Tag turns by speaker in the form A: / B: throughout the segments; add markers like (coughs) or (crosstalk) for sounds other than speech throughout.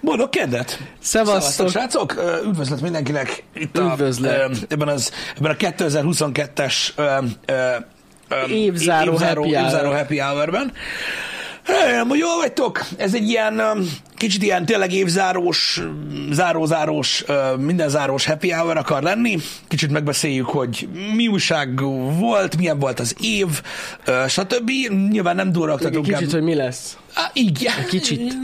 A: Boldog kedvet!
B: Szevasztok!
A: srácok! Üdvözlet mindenkinek itt
B: Üdvözlet.
A: A, ebben, az, ebben a 2022-es ö, ö, ö,
B: Évzáró happy hour.
A: évzáró happy hour-ben. Remélem, hogy jól vagytok. Ez egy ilyen kicsit ilyen tényleg évzárós, zárózárós, minden zárós happy hour akar lenni. Kicsit megbeszéljük, hogy mi újság volt, milyen volt az év, stb. Nyilván nem durraktatunk.
B: kicsit, hogy mi lesz.
A: Á, igen.
B: Kicsit.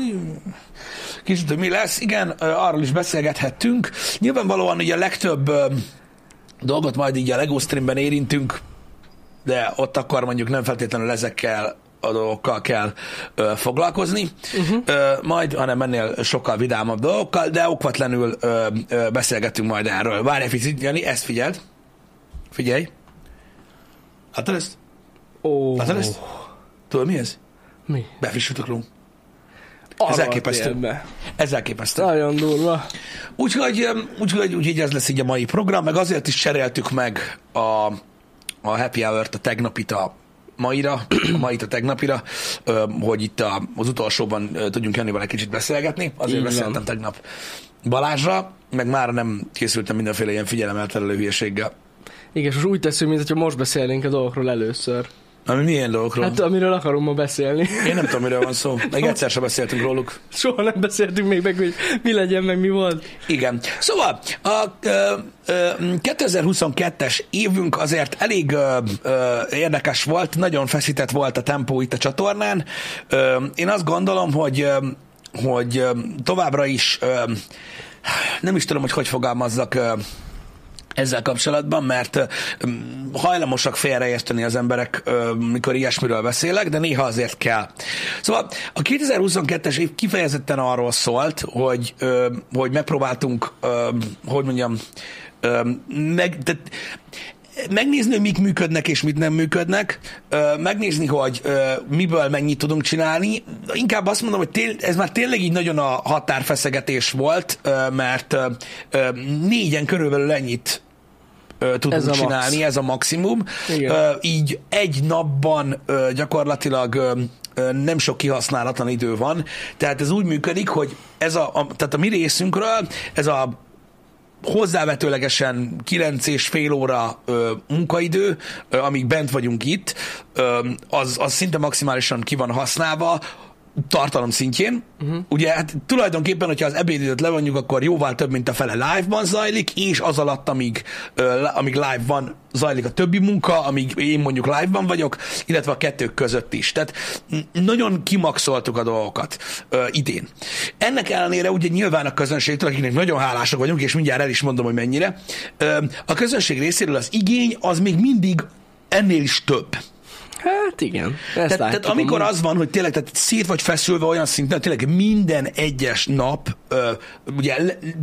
A: Kicsit, hogy mi lesz. Igen, arról is beszélgethettünk. Nyilvánvalóan ugye a legtöbb dolgot majd így a LEGO streamben érintünk, de ott akkor mondjuk nem feltétlenül ezekkel a dolgokkal kell ö, foglalkozni, uh-huh. ö, majd, hanem ennél sokkal vidámabb dolgokkal, de okvatlenül ö, ö, beszélgetünk majd erről. Várj egy picit, Jani, ezt figyeld. Figyelj. Látod ezt?
B: Ó,
A: Látod ezt? Tudod mi ez?
B: Mi?
A: Befrissült a klón.
B: Arra
A: elképesztő. Ez elképesztő.
B: Nagyon durva.
A: Úgyhogy, úgyhogy, úgyhogy ez lesz így a mai program, meg azért is cseréltük meg a, a Happy Hour-t, a tegnapit a maira, a mait a tegnapira, hogy itt a, az utolsóban tudjunk Janival egy kicsit beszélgetni. Azért beszéltem tegnap Balázsra, meg már nem készültem mindenféle ilyen figyelemelterelő hülyeséggel.
B: Igen, és most úgy teszünk, mintha most beszélnénk a dolgokról először.
A: Ami milyen dolgokról?
B: Hát amiről akarunk ma beszélni.
A: Én nem tudom, miről van szó. Még egyszer sem beszéltünk róluk.
B: Soha nem beszéltünk még meg, hogy mi legyen, meg mi volt.
A: Igen. Szóval a ö, ö, 2022-es évünk azért elég ö, ö, érdekes volt, nagyon feszített volt a tempó itt a csatornán. Ö, én azt gondolom, hogy ö, hogy ö, továbbra is ö, nem is tudom, hogy hogy fogalmazzak ö, ezzel kapcsolatban, mert hajlamosak félreérteni az emberek, mikor ilyesmiről beszélek, de néha azért kell. Szóval a 2022-es év kifejezetten arról szólt, hogy, hogy megpróbáltunk, hogy mondjam, meg, de, megnézni, hogy mik működnek és mit nem működnek, megnézni, hogy miből mennyit tudunk csinálni. Inkább azt mondom, hogy tél, ez már tényleg így nagyon a határfeszegetés volt, mert négyen körülbelül ennyit ö, tudunk
B: Ez a max.
A: csinálni, ez a maximum.
B: Igen.
A: Ö, így egy napban ö, gyakorlatilag ö, nem sok kihasználatlan idő van. Tehát ez úgy működik, hogy ez a, a, tehát a mi részünkről ez a hozzávetőlegesen 9 és fél óra ö, munkaidő, ö, amíg bent vagyunk itt, ö, az, az szinte maximálisan ki van használva, tartalom szintjén. Uh-huh. Ugye hát tulajdonképpen, hogyha az ebédidőt levonjuk, akkor jóval több, mint a fele live-ban zajlik, és az alatt, amíg, ö, amíg live van, zajlik a többi munka, amíg én mondjuk live-ban vagyok, illetve a kettők között is. Tehát nagyon kimaxoltuk a dolgokat ö, idén. Ennek ellenére ugye nyilván a közönségtől, akiknek nagyon hálásak vagyunk, és mindjárt el is mondom, hogy mennyire, ö, a közönség részéről az igény az még mindig ennél is több.
B: Hát igen. Ezt
A: Tehát, tehát amikor az van, hogy tényleg tehát szét vagy feszülve olyan szinten, tényleg minden egyes nap, ö, ugye,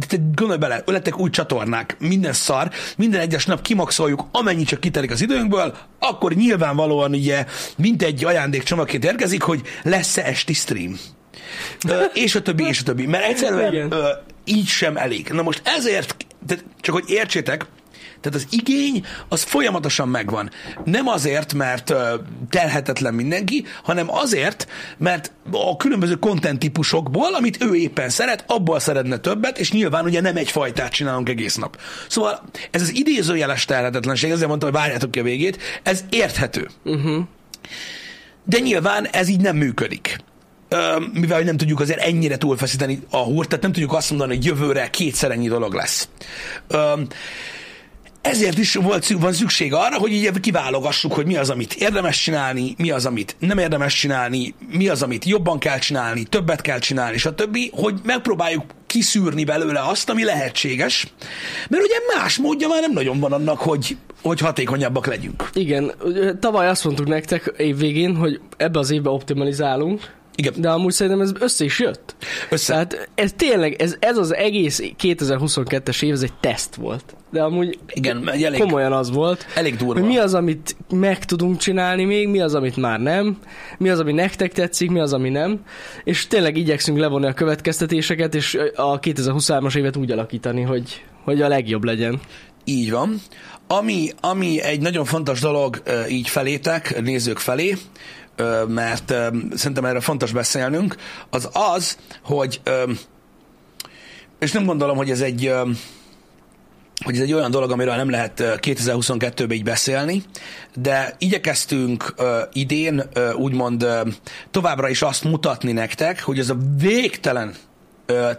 A: te gondolj bele, lettek új csatornák, minden szar, minden egyes nap kimaxoljuk, amennyit csak kitelik az időnkből, akkor nyilvánvalóan ugye, mint egy ajándékcsomagként érkezik, hogy lesz-e esti stream. Ö, és a többi, és a többi. Mert egyszerűen ö, így sem elég. Na most ezért, tehát csak hogy értsétek, tehát az igény az folyamatosan megvan. Nem azért, mert terhetetlen mindenki, hanem azért, mert a különböző content típusokból, amit ő éppen szeret, abból szeretne többet, és nyilván ugye nem egy fajtát csinálunk egész nap. Szóval ez az idézőjeles terhetetlenség, ezért mondtam, hogy várjátok ki a végét, ez érthető.
B: Uh-huh.
A: De nyilván ez így nem működik. Mivel nem tudjuk azért ennyire túlfeszíteni a húrt, tehát nem tudjuk azt mondani, hogy jövőre kétszer ennyi dolog lesz. Ezért is volt, van szükség arra, hogy így kiválogassuk, hogy mi az, amit érdemes csinálni, mi az, amit nem érdemes csinálni, mi az, amit jobban kell csinálni, többet kell csinálni, stb., hogy megpróbáljuk kiszűrni belőle azt, ami lehetséges. Mert ugye más módja már nem nagyon van annak, hogy, hogy hatékonyabbak legyünk.
B: Igen, tavaly azt mondtuk nektek év végén, hogy ebbe az évbe optimalizálunk,
A: Igen.
B: de amúgy szerintem ez össze is jött.
A: Össze.
B: Tehát ez tényleg, ez, ez az egész 2022-es év, ez egy teszt volt. De amúgy
A: Igen, elég,
B: komolyan az volt,
A: elég durva.
B: hogy mi az, amit meg tudunk csinálni még, mi az, amit már nem, mi az, ami nektek tetszik, mi az, ami nem, és tényleg igyekszünk levonni a következtetéseket, és a 2023-as évet úgy alakítani, hogy, hogy a legjobb legyen.
A: Így van. Ami, ami egy nagyon fontos dolog így felétek, nézők felé, mert szerintem erről fontos beszélnünk, az az, hogy és nem gondolom, hogy ez egy hogy ez egy olyan dolog, amiről nem lehet ö, 2022-ben így beszélni, de igyekeztünk ö, idén úgymond továbbra is azt mutatni nektek, hogy ez a végtelen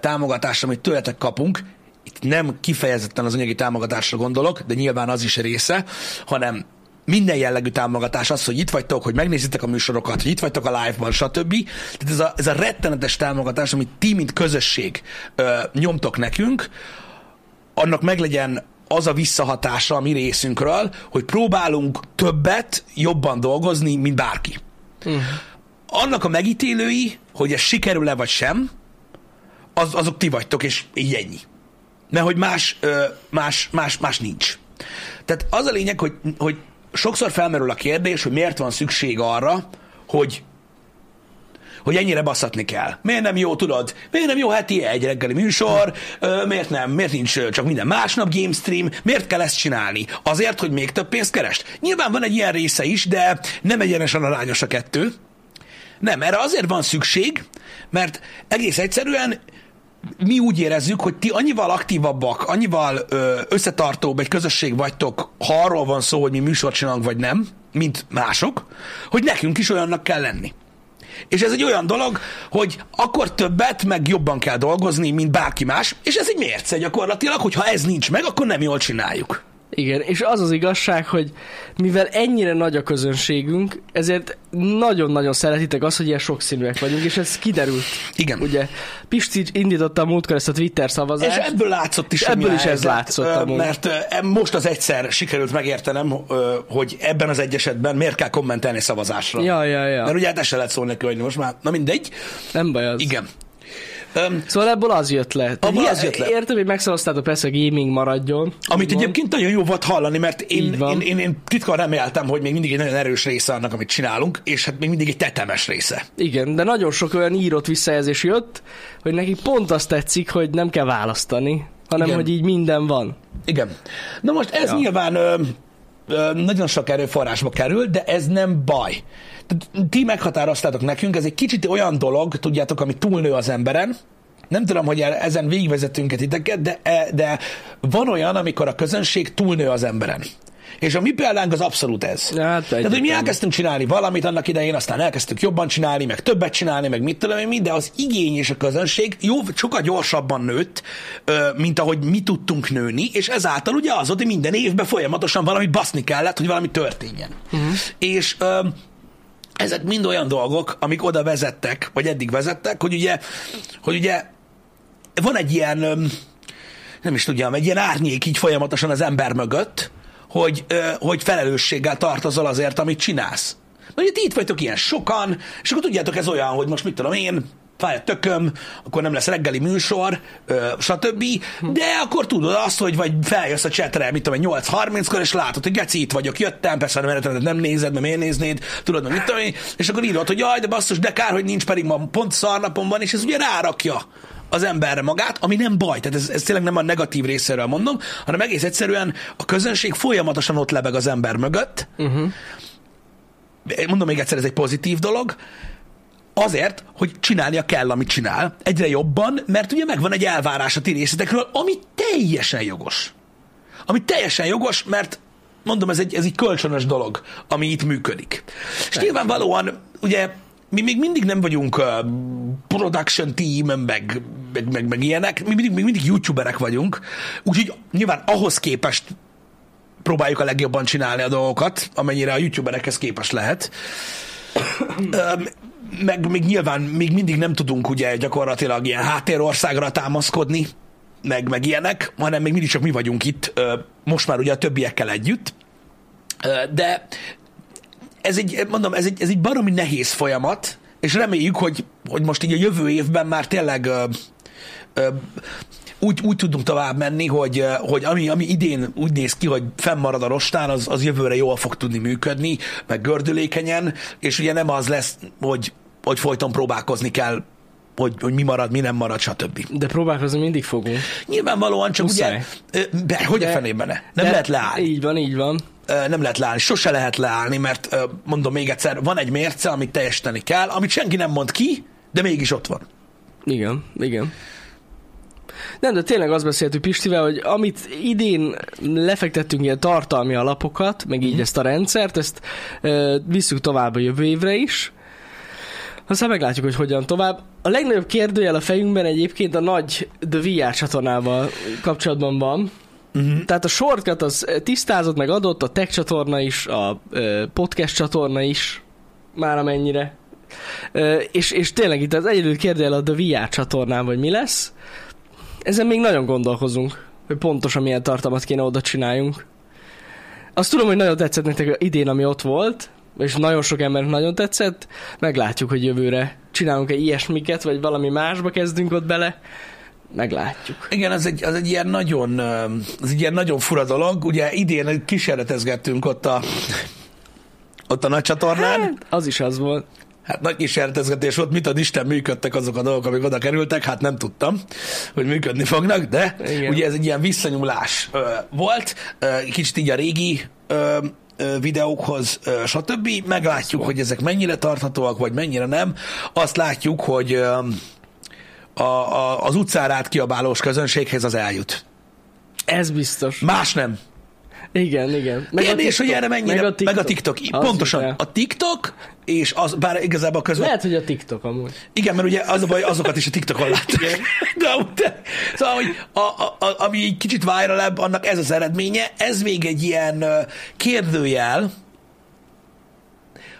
A: támogatás, amit tőletek kapunk, itt nem kifejezetten az anyagi támogatásra gondolok, de nyilván az is része, hanem minden jellegű támogatás az, hogy itt vagytok, hogy megnézitek a műsorokat, hogy itt vagytok a live-ban, stb. Tehát ez a, ez a rettenetes támogatás, amit ti, mint közösség ö, nyomtok nekünk, annak meglegyen az a visszahatása a mi részünkről, hogy próbálunk többet, jobban dolgozni, mint bárki. Uh-huh. Annak a megítélői, hogy ez sikerül-e vagy sem, az, azok ti vagytok, és így ennyi. Mert hogy más, ö, más, más, más nincs. Tehát az a lényeg, hogy, hogy sokszor felmerül a kérdés, hogy miért van szükség arra, hogy hogy ennyire basszatni kell. Miért nem jó, tudod? Miért nem jó heti egy reggeli műsor? Miért nem? Miért nincs csak minden másnap game stream? Miért kell ezt csinálni? Azért, hogy még több pénzt kerest? Nyilván van egy ilyen része is, de nem egyenesen arányos a kettő. Nem, erre azért van szükség, mert egész egyszerűen mi úgy érezzük, hogy ti annyival aktívabbak, annyival ö, összetartóbb egy közösség vagytok, ha arról van szó, hogy mi műsort csinálunk, vagy nem, mint mások, hogy nekünk is olyannak kell lenni. És ez egy olyan dolog, hogy akkor többet, meg jobban kell dolgozni, mint bárki más, és ez egy mérce gyakorlatilag, hogy ha ez nincs meg, akkor nem jól csináljuk.
B: Igen, és az az igazság, hogy mivel ennyire nagy a közönségünk, ezért nagyon-nagyon szeretitek azt, hogy ilyen sokszínűek vagyunk, és ez kiderült.
A: Igen.
B: Ugye Pisti indította a múltkor ezt a Twitter szavazást.
A: És ebből látszott is,
B: ebből is ez látszott amúgy.
A: Mert most az egyszer sikerült megértenem, hogy ebben az egy esetben miért kell kommentelni szavazásra.
B: Ja, ja, ja.
A: Mert ugye hát ezt se lehet szólni neki, hogy most már, na mindegy.
B: Nem baj az.
A: Igen. Öm,
B: Szóval ebből az jött le.
A: Abból az jött le.
B: Értem, hogy megszavaztátok persze, hogy gaming maradjon.
A: Amit egyébként nagyon jó volt hallani, mert én, én, én, én titkon reméltem, hogy még mindig egy nagyon erős része annak, amit csinálunk, és hát még mindig egy tetemes része.
B: Igen, de nagyon sok olyan írott visszajelzés jött, hogy neki pont azt tetszik, hogy nem kell választani, hanem
A: Igen.
B: hogy így minden van.
A: Igen. Na most ez
B: ja.
A: nyilván ö, ö, nagyon sok erőforrásba kerül, de ez nem baj. Ti meghatároztátok nekünk, ez egy kicsit olyan dolog, tudjátok, ami túlnő az emberen, nem tudom, hogy ezen végigvezetünk titeket, de, e- de van olyan, amikor a közönség túlnő az emberen. És a mi példánk az abszolút ez.
B: Hát,
A: Tehát, hogy mi elkezdtünk csinálni valamit annak idején, aztán elkezdtük jobban csinálni, meg többet csinálni, meg mit tudom én, mi, de az igény és a közönség jó, sokkal gyorsabban nőtt, mint ahogy mi tudtunk nőni, és ezáltal ugye az hogy minden évben folyamatosan valamit baszni kellett, hogy valami történjen. Uh-huh. És ezek mind olyan dolgok, amik oda vezettek, vagy eddig vezettek, hogy ugye, hogy ugye van egy ilyen, nem is tudjam, egy ilyen árnyék így folyamatosan az ember mögött, hogy, hogy felelősséggel tartozol azért, amit csinálsz. Ti itt vagytok ilyen sokan, és akkor tudjátok, ez olyan, hogy most mit tudom én, fáj a tököm, akkor nem lesz reggeli műsor, ö, stb. De akkor tudod azt, hogy vagy feljössz a csetre, mit tudom én, 8.30-kor, és látod, hogy geci, itt vagyok, jöttem, persze a menetrendet nem nézed, mert miért néznéd, tudod, mert mit tudom én, és akkor írod, hogy jaj, de basszus, de kár, hogy nincs, pedig ma pont szarnapom van, és ez ugye rárakja az emberre magát, ami nem baj, tehát ez, ez tényleg nem a negatív részéről mondom, hanem egész egyszerűen a közönség folyamatosan ott lebeg az ember mögött. Uh-huh. Mondom még egyszer, ez egy pozitív dolog, azért, hogy csinálnia kell, amit csinál, egyre jobban, mert ugye megvan egy elvárás a ti részletekről, ami teljesen jogos. Ami teljesen jogos, mert mondom, ez egy, ez egy kölcsönös dolog, ami itt működik. És nyilvánvalóan, ugye, mi még mindig nem vagyunk uh, production team, meg, meg, meg, meg ilyenek, mi mindig, még mindig youtuberek vagyunk, úgyhogy nyilván ahhoz képest próbáljuk a legjobban csinálni a dolgokat, amennyire a youtuberekhez képes lehet. (coughs) Öm, meg még nyilván még mindig nem tudunk ugye gyakorlatilag ilyen háttérországra támaszkodni, meg, meg ilyenek, hanem még mindig csak mi vagyunk itt, most már ugye a többiekkel együtt. De ez egy, mondom, ez egy, ez egy baromi nehéz folyamat, és reméljük, hogy, hogy most így a jövő évben már tényleg úgy, úgy tudunk tovább menni, hogy, ö, hogy ami, ami idén úgy néz ki, hogy fennmarad a rostán, az, az jövőre jól fog tudni működni, meg gördülékenyen, és ugye nem az lesz, hogy, hogy folyton próbálkozni kell, hogy, hogy mi marad, mi nem marad, stb.
B: De próbálkozni mindig fogunk.
A: Nyilvánvalóan csak
B: Muszáj.
A: ugye, ö, de hogy a
B: De-
A: fenében ne? Nem
B: De-
A: lehet leállni.
B: Így van, így van.
A: ö, nem lehet leállni, sose lehet leállni, mert mondom még egyszer, van egy mérce, amit teljesíteni kell, amit senki nem mond ki, de mégis ott van.
B: Igen, igen. Nem, de tényleg azt beszéltük Pistivel, hogy amit idén lefektettünk ilyen tartalmi alapokat, meg így
A: Mhm.
B: ezt a rendszert, ezt ö, visszük tovább a jövő évre is. Aztán meglátjuk, hogy hogyan tovább. A legnagyobb kérdőjel a fejünkben egyébként a nagy The VR csatornával kapcsolatban van.
A: Uh-huh.
B: Tehát a shortcut az tisztázott, meg adott, a tech csatorna is, a ö, podcast csatorna is, már amennyire. Ö, és, és tényleg itt az egyedül kérdőjel a The VR csatornán, vagy mi lesz. Ezen még nagyon gondolkozunk, hogy pontosan milyen tartalmat kéne oda csináljunk. Azt tudom, hogy nagyon tetszett nektek idén, ami ott volt, és nagyon sok embernek nagyon tetszett. Meglátjuk, hogy jövőre csinálunk-e ilyesmiket, vagy valami másba kezdünk ott bele. Meglátjuk.
A: Igen, az egy, az egy ilyen nagyon, az egy ilyen nagyon fura dolog. Ugye idén kísérletezgettünk ott a, ott a nagy csatornán.
B: Hát, az is az volt.
A: Hát nagy kísérletezgetés volt, mit ad Isten működtek azok a dolgok, amik oda kerültek, hát nem tudtam, hogy működni fognak, de
B: Igen.
A: Ugye ez egy ilyen visszanyúlás ö, volt, ö, kicsit így a régi ö, videókhoz, stb. Meglátjuk, hogy ezek mennyire tarthatóak, vagy mennyire nem. Azt látjuk, hogy a, a, az utcára át kiabálós közönséghez az eljut.
B: Ez biztos.
A: Más nem.
B: Igen, igen. Meg
A: Kérdés,
B: TikTok.
A: hogy erre mennyire,
B: Meg a TikTok.
A: meg a TikTok.
B: Az
A: Pontosan, a TikTok, és az, bár igazából közben
B: Lehet, hogy a TikTok amúgy.
A: Igen, mert ugye az a baj, azokat is a TikTokon láttuk. (laughs) De, de, szóval, hogy a, a, a, ami egy kicsit viralebb, annak ez az eredménye, ez még egy ilyen kérdőjel,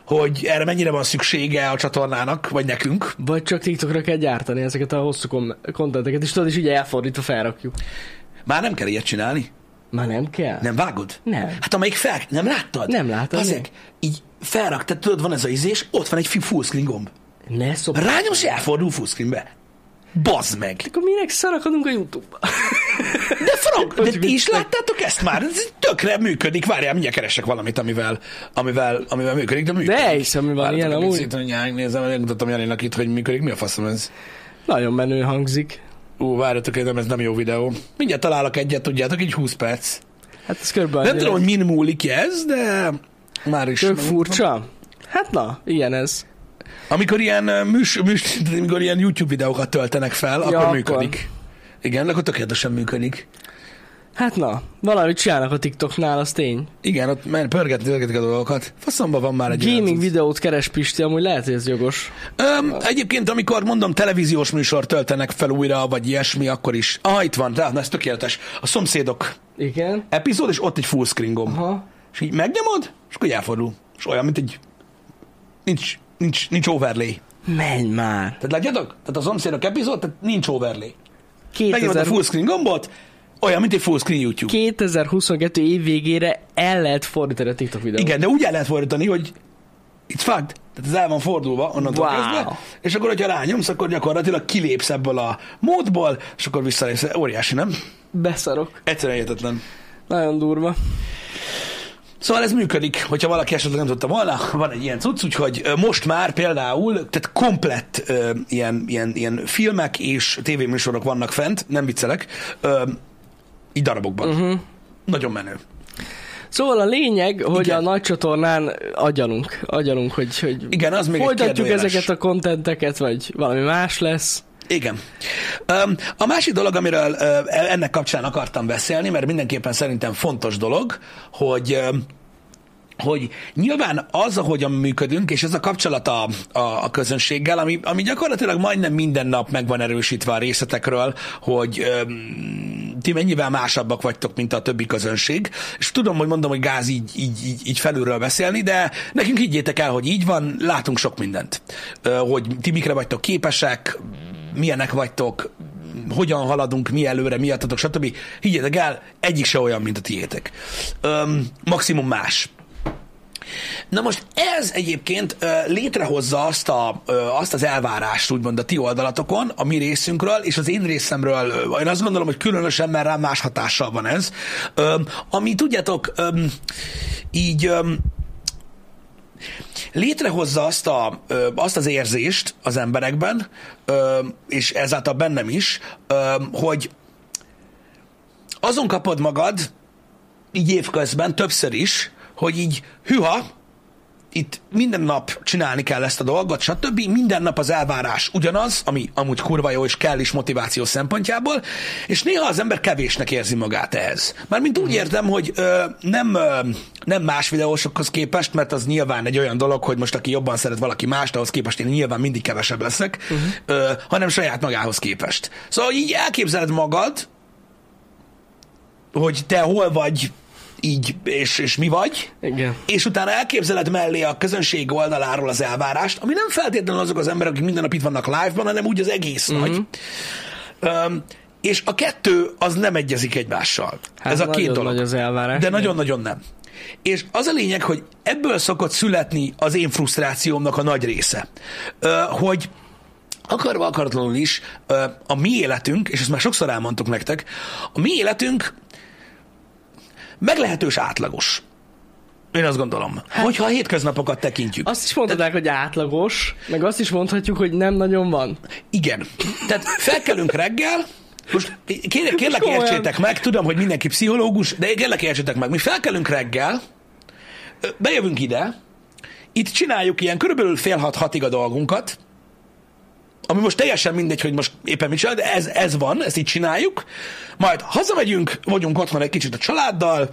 A: hogy erre mennyire van szüksége a csatornának, vagy nekünk.
B: Vagy csak TikTokra kell gyártani ezeket a hosszú kontenteket, és tudod, és így elfordítva felrakjuk.
A: Már nem kell ilyet csinálni.
B: Már nem kell?
A: Nem vágod?
B: Nem.
A: Hát amelyik fel... Nem láttad?
B: Nem láttam,
A: Azért, így felrak, tehát tudod, van ez a izés, ott van egy full screen gomb.
B: Ne szop.
A: Rányomsz, elfordul full screenbe. Bazd meg!
B: Akkor minek szarakadunk a Youtube-ba?
A: De frank, de ti is láttátok ezt már? Ez tökre működik. Várjál, mindjárt keresek valamit, amivel, amivel, amivel működik, de működik.
B: De hiszem, hogy van ilyen amúgy.
A: picit, hogy megnézem, megmutatom Janinak itt, hogy működik. Mi a faszom ez?
B: Nagyon menő hangzik.
A: Ú, várjatok, nem, ez nem jó videó. Mindjárt találok egyet, tudjátok, így 20 perc.
B: Hát ez körülbelül
A: Nem tudom, hogy min múlik ez, de már is.
B: Tök furcsa. Hát na, ilyen ez.
A: Amikor ilyen, műs, műs, amikor ilyen YouTube videókat töltenek fel,
B: Ja,
A: akkor
B: akkor.
A: működik. Igen, akkor tökéletesen működik.
B: Hát na, valamit csinálnak a TikToknál, az tény.
A: Igen, ott men, pörgetni, pörgetik a dolgokat. Faszomban van már egy
B: Gaming
A: olyan-
B: videót keres Pisti, amúgy lehet, hogy ez jogos.
A: Öm, egyébként, amikor mondom, televíziós műsor töltenek fel újra, vagy ilyesmi, akkor is. Ah, itt van, de, na, ez tökéletes. A szomszédok
B: Igen.
A: epizód, és ott egy full screen gomb.
B: Aha.
A: És így megnyomod, és akkor így elfordul. És olyan, mint egy... Nincs, nincs, nincs overlay.
B: Menj már.
A: Tehát látjátok? Tehát a szomszédok epizód, tehát nincs overlay. Megnyomod a
B: 2000...
A: full screen gombot, olyan, mint egy full screen YouTube.
B: 2022 év végére el lehet fordítani a TikTok videót.
A: Igen, de úgy el lehet fordítani, hogy it's fucked. Tehát ez el van fordulva onnantól
B: Wow.
A: kezdve, és akkor, hogyha rányomsz, akkor gyakorlatilag kilépsz ebből a módból, és akkor visszalépsz. Óriási, nem?
B: Beszarok.
A: Egyszerűen értetlen.
B: Nagyon durva.
A: Szóval ez működik, hogyha valaki esetleg nem tudta volna, van egy ilyen cucc, úgyhogy most már például, tehát komplett ö, ilyen, ilyen, ilyen filmek és tévéműsorok vannak fent, nem viccelek, ö, így darabokban. Uh-huh. Nagyon menő.
B: Szóval a lényeg, hogy
A: Igen.
B: a nagy csatornán agyalunk. Agyalunk, hogy, hogy
A: Igen, az még
B: folytatjuk ezeket a kontenteket, vagy valami más lesz.
A: Igen. A másik dolog, amiről ö, ennek kapcsán akartam beszélni, mert mindenképpen szerintem fontos dolog, hogy hogy nyilván az, ahogyan működünk, és ez a kapcsolat a, a, közönséggel, ami, ami gyakorlatilag majdnem minden nap meg van erősítve a részletekről, hogy öm, ti mennyivel másabbak vagytok, mint a többi közönség. És tudom, hogy mondom, hogy gáz így, így, így, így felülről beszélni, de nekünk higgyétek el, hogy így van, látunk sok mindent. Ö, hogy ti mikre vagytok képesek, milyenek vagytok, hogyan haladunk, mi előre, mi adtatok, stb. Higgyétek el, egyik se olyan, mint a tiétek. Öm, maximum más. Na most ez egyébként létrehozza azt, a, azt az elvárást, úgymond a ti oldalatokon, a mi részünkről, és az én részemről, én azt gondolom, hogy különösen, mert rám más hatással van ez, ami tudjátok, így létrehozza azt, a, ö, azt az érzést az emberekben, ö, és ezáltal bennem is, ö, hogy azon kapod magad, így évközben többször is, hogy így hüha, itt minden nap csinálni kell ezt a dolgot, stb. Minden nap az elvárás ugyanaz, ami amúgy kurva jó és kell is motiváció szempontjából, és néha az ember kevésnek érzi magát ehhez. Mármint úgy értem, hogy ö, nem, ö, nem más videósokhoz képest, mert az nyilván egy olyan dolog, hogy most aki jobban szeret valaki mást, ahhoz képest én nyilván mindig kevesebb leszek, uh-huh. ö, hanem saját magához képest. Szóval így elképzeled magad, hogy te hol vagy így, és, és mi vagy,
B: Igen.
A: és utána elképzeled mellé a közönség oldaláról az elvárást, ami nem feltétlenül azok az emberek, akik minden nap itt vannak live-ban, hanem úgy az egész uh-huh. nagy. Um, és a kettő az nem egyezik egymással.
B: Hát
A: Ez a két dolog.
B: nagy az elvárás.
A: De nagyon-nagyon nem. És az a lényeg, hogy ebből szokott születni az én frusztrációmnak a nagy része. Ö, hogy akarva akaratlanul is ö, a mi életünk, és ezt már sokszor elmondtuk nektek, a mi életünk meglehetős átlagos. Én azt gondolom. Hát, hogyha a hétköznapokat tekintjük.
B: Azt is mondhatják, hogy átlagos, meg azt is mondhatjuk, hogy nem nagyon van.
A: Igen. Tehát felkelünk reggel, most kérlek, kérlek
B: komolyan.
A: értsétek meg, tudom, hogy mindenki pszichológus, de kérlek értsétek meg, mi felkelünk reggel, bejövünk ide, itt csináljuk ilyen körülbelül fél hat hatig a dolgunkat, ami most teljesen mindegy, hogy most éppen mit csinál, de ez, ez van, ezt így csináljuk, majd hazamegyünk, vagyunk otthon egy kicsit a családdal,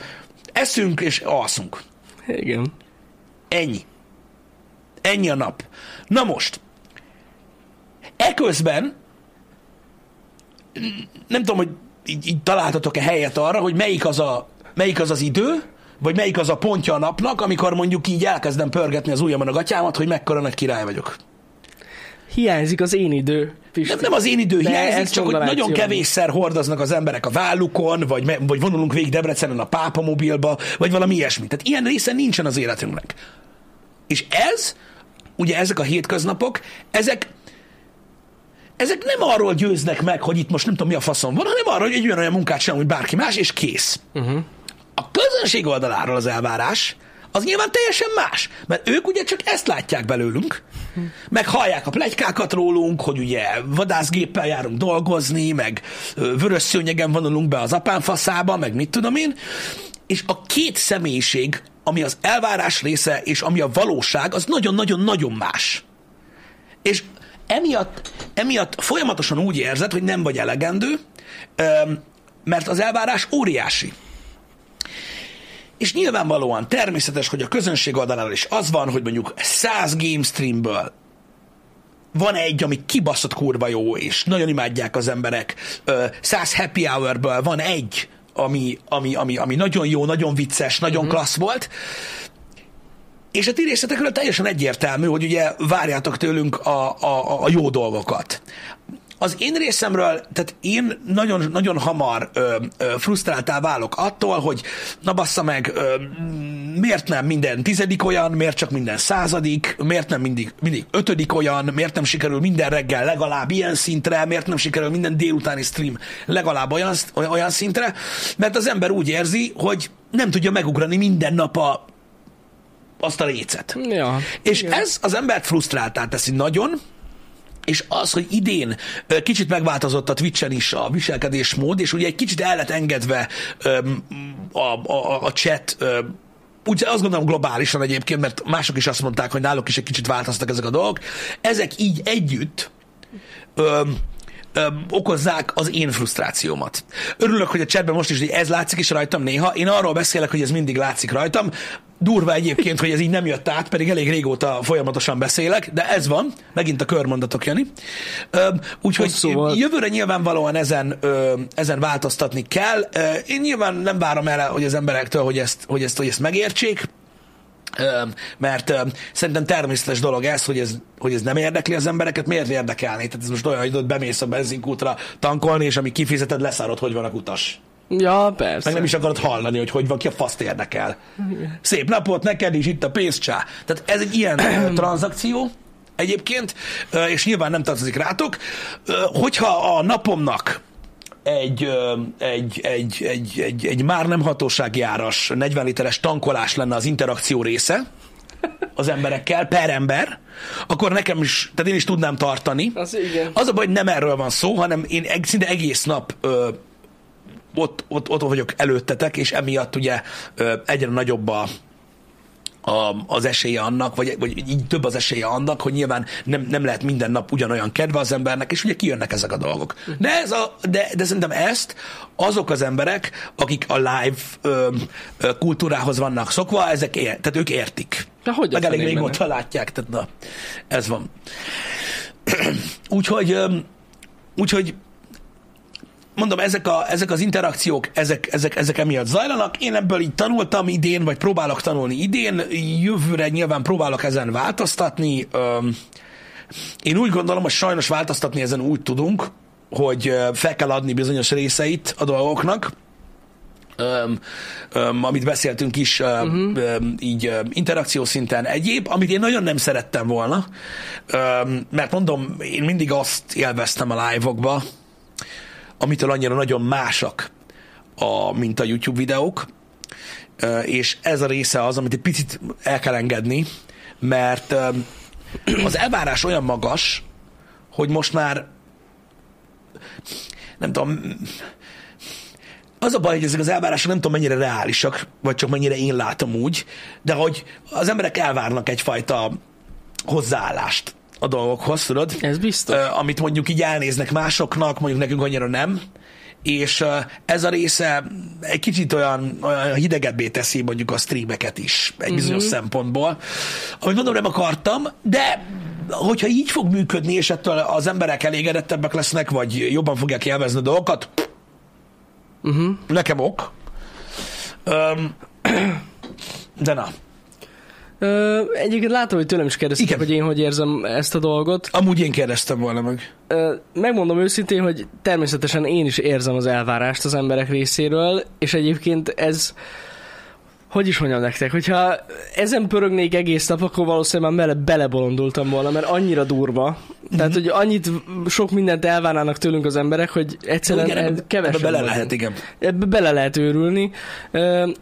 A: eszünk és alszunk.
B: Igen.
A: Ennyi. Ennyi a nap. Na most, eközben nem tudom, hogy így, így találtatok-e helyet arra, hogy melyik az, a, melyik az az idő, vagy melyik az a pontja a napnak, amikor mondjuk így elkezdem pörgetni az ujjamon a gatyámat, hogy mekkora nagy király vagyok.
B: Hiányzik az én idő. Pisti.
A: Nem, nem az én idő
B: De
A: hiányzik, csak hogy nagyon kevésszer hordoznak az emberek a vállukon, vagy, vagy vonulunk végig Debrecenen a pápamobilba, vagy valami ilyesmi. Tehát ilyen része nincsen az életünknek. És ez, ugye ezek a hétköznapok, ezek ezek nem arról győznek meg, hogy itt most nem tudom mi a faszom van, hanem arról, hogy egy olyan munkát sem, hogy bárki más, és kész. Uh-huh. A közönség oldaláról az elvárás, az nyilván teljesen más, mert ők ugye csak ezt látják belőlünk, meg hallják a plegykákat rólunk, hogy ugye vadászgéppel járunk dolgozni, meg vörös szőnyegen vonulunk be az apám faszába, meg mit tudom én, és a két személyiség, ami az elvárás része, és ami a valóság, az nagyon-nagyon-nagyon más. És emiatt, emiatt folyamatosan úgy érzed, hogy nem vagy elegendő, mert az elvárás óriási. És nyilvánvalóan természetes, hogy a közönség oldaláról is az van, hogy mondjuk 100 game streamből van egy, ami kibaszott kurva jó, és nagyon imádják az emberek. Ö, 100 happy hourből van egy, ami, ami, ami, ami nagyon jó, nagyon vicces, nagyon klassz volt. És a ti részletekről teljesen egyértelmű, hogy ugye várjátok tőlünk a, a, a jó dolgokat. Az én részemről, tehát én nagyon, nagyon hamar ö, ö, frusztráltá válok attól, hogy na bassza meg, ö, miért nem minden tizedik olyan, miért csak minden századik, miért nem mindig, mindig ötödik olyan, miért nem sikerül minden reggel legalább ilyen szintre, miért nem sikerül minden délutáni stream legalább olyan, olyan szintre, mert az ember úgy érzi, hogy nem tudja megugrani minden nap a, azt a lécet.
B: Ja.
A: És
B: igen.
A: ez az embert frusztráltá teszi nagyon, és az, hogy idén kicsit megváltozott a Twitch-en is a viselkedésmód, és ugye egy kicsit el lett engedve a, a, a chat úgy azt gondolom globálisan egyébként, mert mások is azt mondták, hogy náluk is egy kicsit változtak ezek a dolgok. Ezek így együtt öm, okozzák az én frusztrációmat. Örülök, hogy a chatben most is hogy ez látszik is rajtam néha. Én arról beszélek, hogy ez mindig látszik rajtam. Durva egyébként, hogy ez így nem jött át, pedig elég régóta folyamatosan beszélek, de ez van. Megint a körmondatok, Jani. Öm, Úgyhogy
B: volt.
A: jövőre nyilvánvalóan ezen, ö, ezen változtatni kell. Ö, Én nyilván nem várom el, hogy az emberektől, hogy ezt, hogy ezt, hogy ezt megértsék, mert szerintem természetes dolog ez, hogy ez, hogy ez nem érdekli az embereket, miért érdekelni? Tehát ez most olyan, hogy bemész a benzinkútra tankolni, és ami kifizeted, leszárod, hogy van a kutas.
B: Ja, persze.
A: Meg nem is akarod hallani, hogy hogy van, ki a faszt érdekel. Szép napot neked is, itt a pénzcsá. Tehát ez egy ilyen (clears throat) tranzakció egyébként, és nyilván nem tartozik rátok. Hogyha a napomnak egy, egy, egy, egy, egy, egy már nem hatósági áras 40 literes tankolás lenne az interakció része az emberekkel, per ember, akkor nekem is, tehát én is tudnám tartani.
B: Az igen.
A: Az a baj, hogy nem erről van szó, hanem én eg- szinte egész nap ö, ott, ott, ott vagyok előttetek, és emiatt ugye ö, egyre nagyobb a, a, az esélye annak, vagy, vagy így több az esélye annak, hogy nyilván nem, nem lehet minden nap ugyanolyan kedve az embernek, és ugye kijönnek ezek a dolgok. De, ez a, de, de szerintem ezt azok az emberek, akik a live ö, ö, kultúrához vannak szokva, ezek ér, tehát ők értik.
B: De hogy
A: Meg elég régóta látják, tehát na, ez van. (clears throat) úgyhogy, ö, úgyhogy mondom, ezek, a, ezek az interakciók, ezek, ezek, ezek emiatt zajlanak. Én ebből így tanultam idén, vagy próbálok tanulni idén. Jövőre nyilván próbálok ezen változtatni. Én úgy gondolom, hogy sajnos változtatni ezen úgy tudunk, hogy fel kell adni bizonyos részeit a dolgoknak, öm, öm, amit beszéltünk is, öm, uh-huh. öm, így öm, interakció szinten egyéb, amit én nagyon nem szerettem volna, öm, mert mondom, én mindig azt élveztem a live-okba, amitől annyira nagyon másak, a, mint a YouTube videók, és ez a része az, amit egy picit el kell engedni, mert az elvárás olyan magas, hogy most már nem tudom, az a baj, hogy ezek az elvárások nem tudom mennyire reálisak, vagy csak mennyire én látom úgy, de hogy az emberek elvárnak egyfajta hozzáállást a dolgokhoz, tudod?
B: Ez biztos.
A: Ö, amit mondjuk így elnéznek másoknak, mondjuk nekünk annyira nem, és ö, ez a része egy kicsit olyan, olyan hidegebbé teszi mondjuk a streameket is egy bizonyos uh-huh. szempontból. Amit mondom, nem akartam, de hogyha így fog működni, és ettől az emberek elégedettebbek lesznek, vagy jobban fogják élvezni a dolgokat,
B: Uh-huh.
A: nekem ok. Öm, (clears throat) de na,
B: Ö, egyébként látom, hogy tőlem is kérdezték,
A: Igen.
B: hogy én hogy érzem ezt a dolgot.
A: amúgy én kérdeztem volna meg.
B: Ö, megmondom őszintén, hogy természetesen én is érzem az elvárást az emberek részéről, és egyébként ez hogy is mondjam nektek, hogyha ezen pörögnék egész nap, akkor valószínűleg már bele, belebolondultam volna, mert annyira durva. Tehát, hogy annyit sok mindent elvárnának tőlünk az emberek, hogy egyszerűen
A: Igen, ebbe,
B: kevesebb
A: ebbe bele
B: vagyunk.
A: lehet, igen.
B: Ebbe bele lehet őrülni.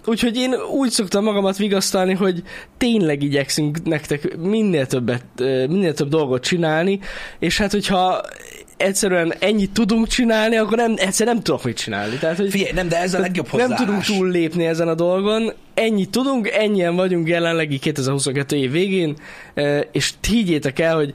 B: Úgyhogy én úgy szoktam magamat vigasztalni, hogy tényleg igyekszünk nektek minél többet, minél több dolgot csinálni, és hát hogyha egyszerűen ennyit tudunk csinálni, akkor nem, egyszerűen nem tudok mit csinálni. Tehát, hogy
A: Figyelj, nem, de ez a legjobb hozzáállás.
B: nem tudunk túllépni ezen a dolgon. Ennyit tudunk, ennyien vagyunk jelenlegi 2022 év végén, ö, és higgyétek el, hogy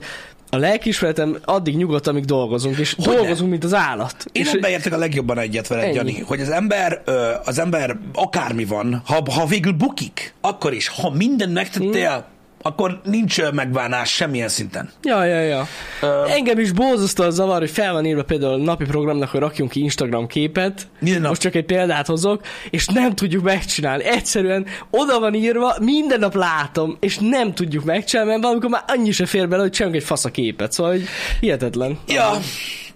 B: a lelkismeretem addig nyugodt, amíg dolgozunk, és
A: Hogyne?
B: dolgozunk, mint az állat.
A: Én
B: és
A: ebben értek a legjobban egyet veled,
B: Ennyi.
A: Jani, hogy az ember, az ember akármi van, ha, ha végül bukik, akkor is, ha mindent megtettél,
B: Hmm.
A: Akkor nincs megvánás semmilyen szinten.
B: Ja, ja, ja.
A: Ö,
B: Engem is borzasztóan zavar, hogy fel van írva például a napi programnak, hogy rakjunk ki Instagram képet.
A: Minden nap.
B: Most csak egy példát hozok, és nem tudjuk megcsinálni. Egyszerűen oda van írva, minden nap látom, és nem tudjuk megcsinálni, mert valamikor már annyi se fér bele, hogy csinálunk egy fasz a képet. Szóval, hogy hihetetlen.
A: Ja,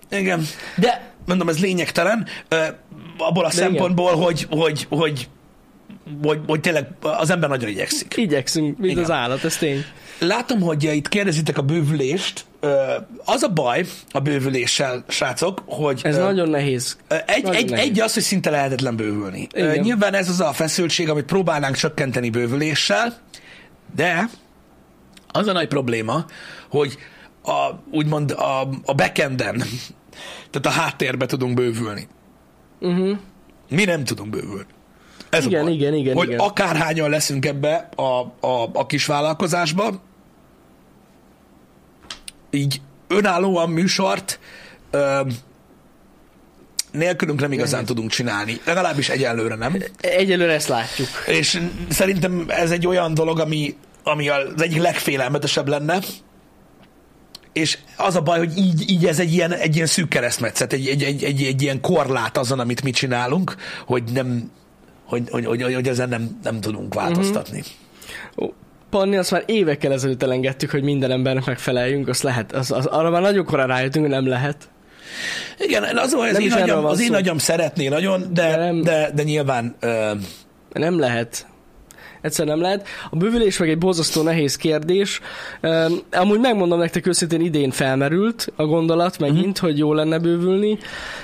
A: igen. De mondom, ez lényegtelen, abból a
B: igen.
A: szempontból, hogy, hogy, hogy, hogy, hogy tényleg az ember nagyon igyekszik.
B: Igyekszünk, mint
A: Igen.
B: az állat, ez tény.
A: Látom, hogy itt kérdezitek a bővülést. Az a baj a bővüléssel, srácok, hogy
B: Ez
A: ö,
B: nagyon nehéz.
A: Egy,
B: Nagyon
A: egy,
B: nehéz.
A: egy az, hogy szinte lehetetlen bővülni.
B: Igen.
A: Nyilván ez az a feszültség, amit próbálnánk csökkenteni bővüléssel, de az a nagy probléma, hogy a, úgymond a, a backenden, tehát a háttérbe tudunk bővülni.
B: Uh-huh.
A: Mi nem tudunk bővülni. Ez
B: Igen,
A: a baj.
B: igen, igen,
A: Hogy
B: igen.
A: akárhányan leszünk ebbe a, a, a kis vállalkozásba, így önállóan műsort ö, nélkülünk nem igazán tudunk csinálni. Legalábbis egyelőre nem.
B: Egyelőre ezt látjuk.
A: És szerintem ez egy olyan dolog, ami, ami az egyik legfélelmetesebb lenne, és az a baj, hogy így, így ez egy ilyen, egy ilyen szűk keresztmetszet, egy, egy, egy, egy, egy ilyen korlát azon, amit mi csinálunk, hogy nem, hogy, hogy, hogy, hogy ezen nem, nem tudunk változtatni.
B: Ó, Panni, azt már évekkel ezelőtt elengedtük, hogy minden embernek megfeleljünk, azt lehet. Az, az, arra már nagyon korán rájöttünk, hogy nem lehet.
A: Igen, az, az,
B: Nem
A: én agyam, az én agyam szeretné nagyon, de,
B: De nem-
A: de, de nyilván ö,
B: Nem lehet. Egyszer nem lehet. A bővülés meg egy borzasztó nehéz kérdés. Um, amúgy megmondom nektek őszintén, idén felmerült a gondolat megint, hogy jó lenne bővülni,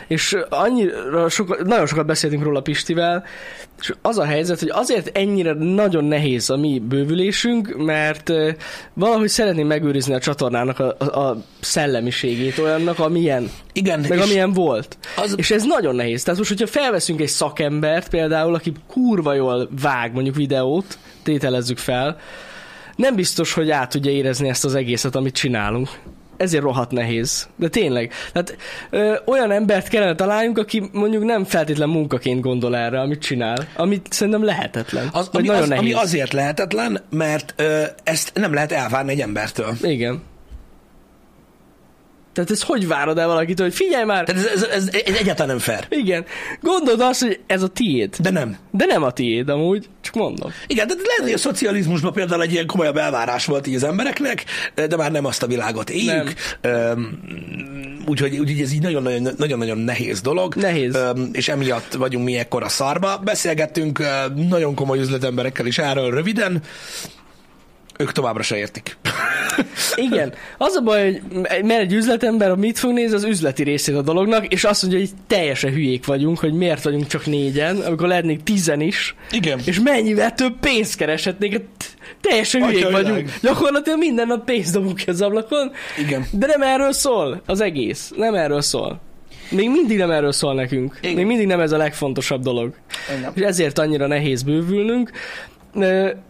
B: és annyira sokat, nagyon sokat beszéltünk róla Pistivel, és az a helyzet, hogy azért ennyire nagyon nehéz a mi bővülésünk, mert valahogy szeretném megőrizni a csatornának a, a, szellemiségét olyannak, amilyen
A: igen,
B: meg amilyen volt.
A: Az...
B: És ez nagyon nehéz. Tehát most, hogyha felveszünk egy szakembert például, aki kurva jól vág mondjuk videót, tételezzük fel, nem biztos, hogy át tudja érezni ezt az egészet, amit csinálunk. Ezért rohadt nehéz. De tényleg. Tehát ö, olyan embert kellene találjunk, aki mondjuk nem feltétlen munkaként gondol erre, amit csinál. Amit szerintem lehetetlen.
A: Az, ami,
B: nagyon
A: az,
B: nehéz.
A: ami azért lehetetlen, mert ö, ezt nem lehet elvárni egy embertől.
B: Igen. Tehát ez hogy várod el valakitől, hogy figyelj már,
A: Tehát ez, ez, ez, ez egyáltalán nem fair.
B: igen, gondold azt, hogy ez a tiéd.
A: De nem.
B: De nem a tiéd amúgy, csak mondom.
A: Igen, de lehet, hogy a szocializmusban például egy ilyen komolyabb elvárás volt így az embereknek, de már nem azt a világot éljük. Úgyhogy, úgyhogy ez így nagyon-nagyon, nehéz dolog.
B: Nehéz.
A: Öm, És emiatt vagyunk mi ekkora szarba. Beszélgettünk ö, nagyon komoly üzletemberekkel is erről röviden. Ők továbbra se értik. (laughs)
B: Igen. Az a baj, hogy mert egy üzletember mit fog nézni, az üzleti részét a dolognak, és azt mondja, hogy teljesen hülyék vagyunk, hogy miért vagyunk csak négyen, amikor lehetnénk tizen is,
A: Igen.
B: és mennyivel több pénzt kereshetnénk. Hát Teljesen hülyék
A: Atyavilág.
B: vagyunk. Gyakorlatilag minden nap pénzt dobunk ki az ablakon.
A: Igen.
B: De nem erről szól az egész. Nem erről szól. Még mindig nem erről szól nekünk.
A: Igen.
B: Még mindig nem ez a legfontosabb dolog.
A: Igen.
B: És ezért annyira nehéz bővülnünk.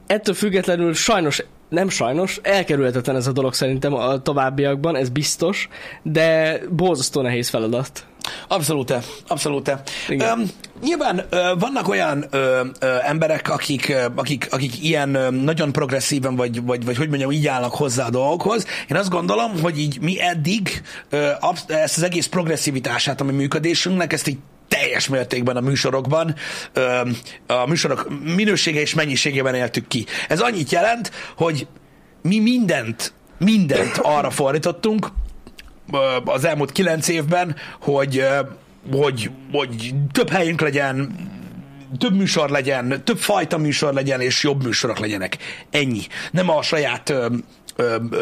B: Ettől függetlenül sajnos, nem sajnos, elkerülhetetlen ez a dolog szerintem a továbbiakban, ez biztos, de borzasztó nehéz feladat.
A: Abszolút, abszolút. Um, nyilván ö, vannak olyan ö, ö, emberek, akik, ö, akik, akik ilyen ö, nagyon progresszíven, vagy, vagy, vagy hogy mondjam, így állnak hozzá a dolgokhoz. Én azt gondolom, hogy így mi eddig ö, absz- ezt az egész progresszivitását a mi működésünknek, ezt így teljes mértékben a műsorokban, a műsorok minősége és mennyiségében éltük ki. Ez annyit jelent, hogy mi mindent, mindent arra fordítottunk, az elmúlt kilenc évben, hogy, hogy, hogy több helyünk legyen, több műsor legyen, több fajta műsor legyen, és jobb műsorok legyenek. Ennyi. Nem a saját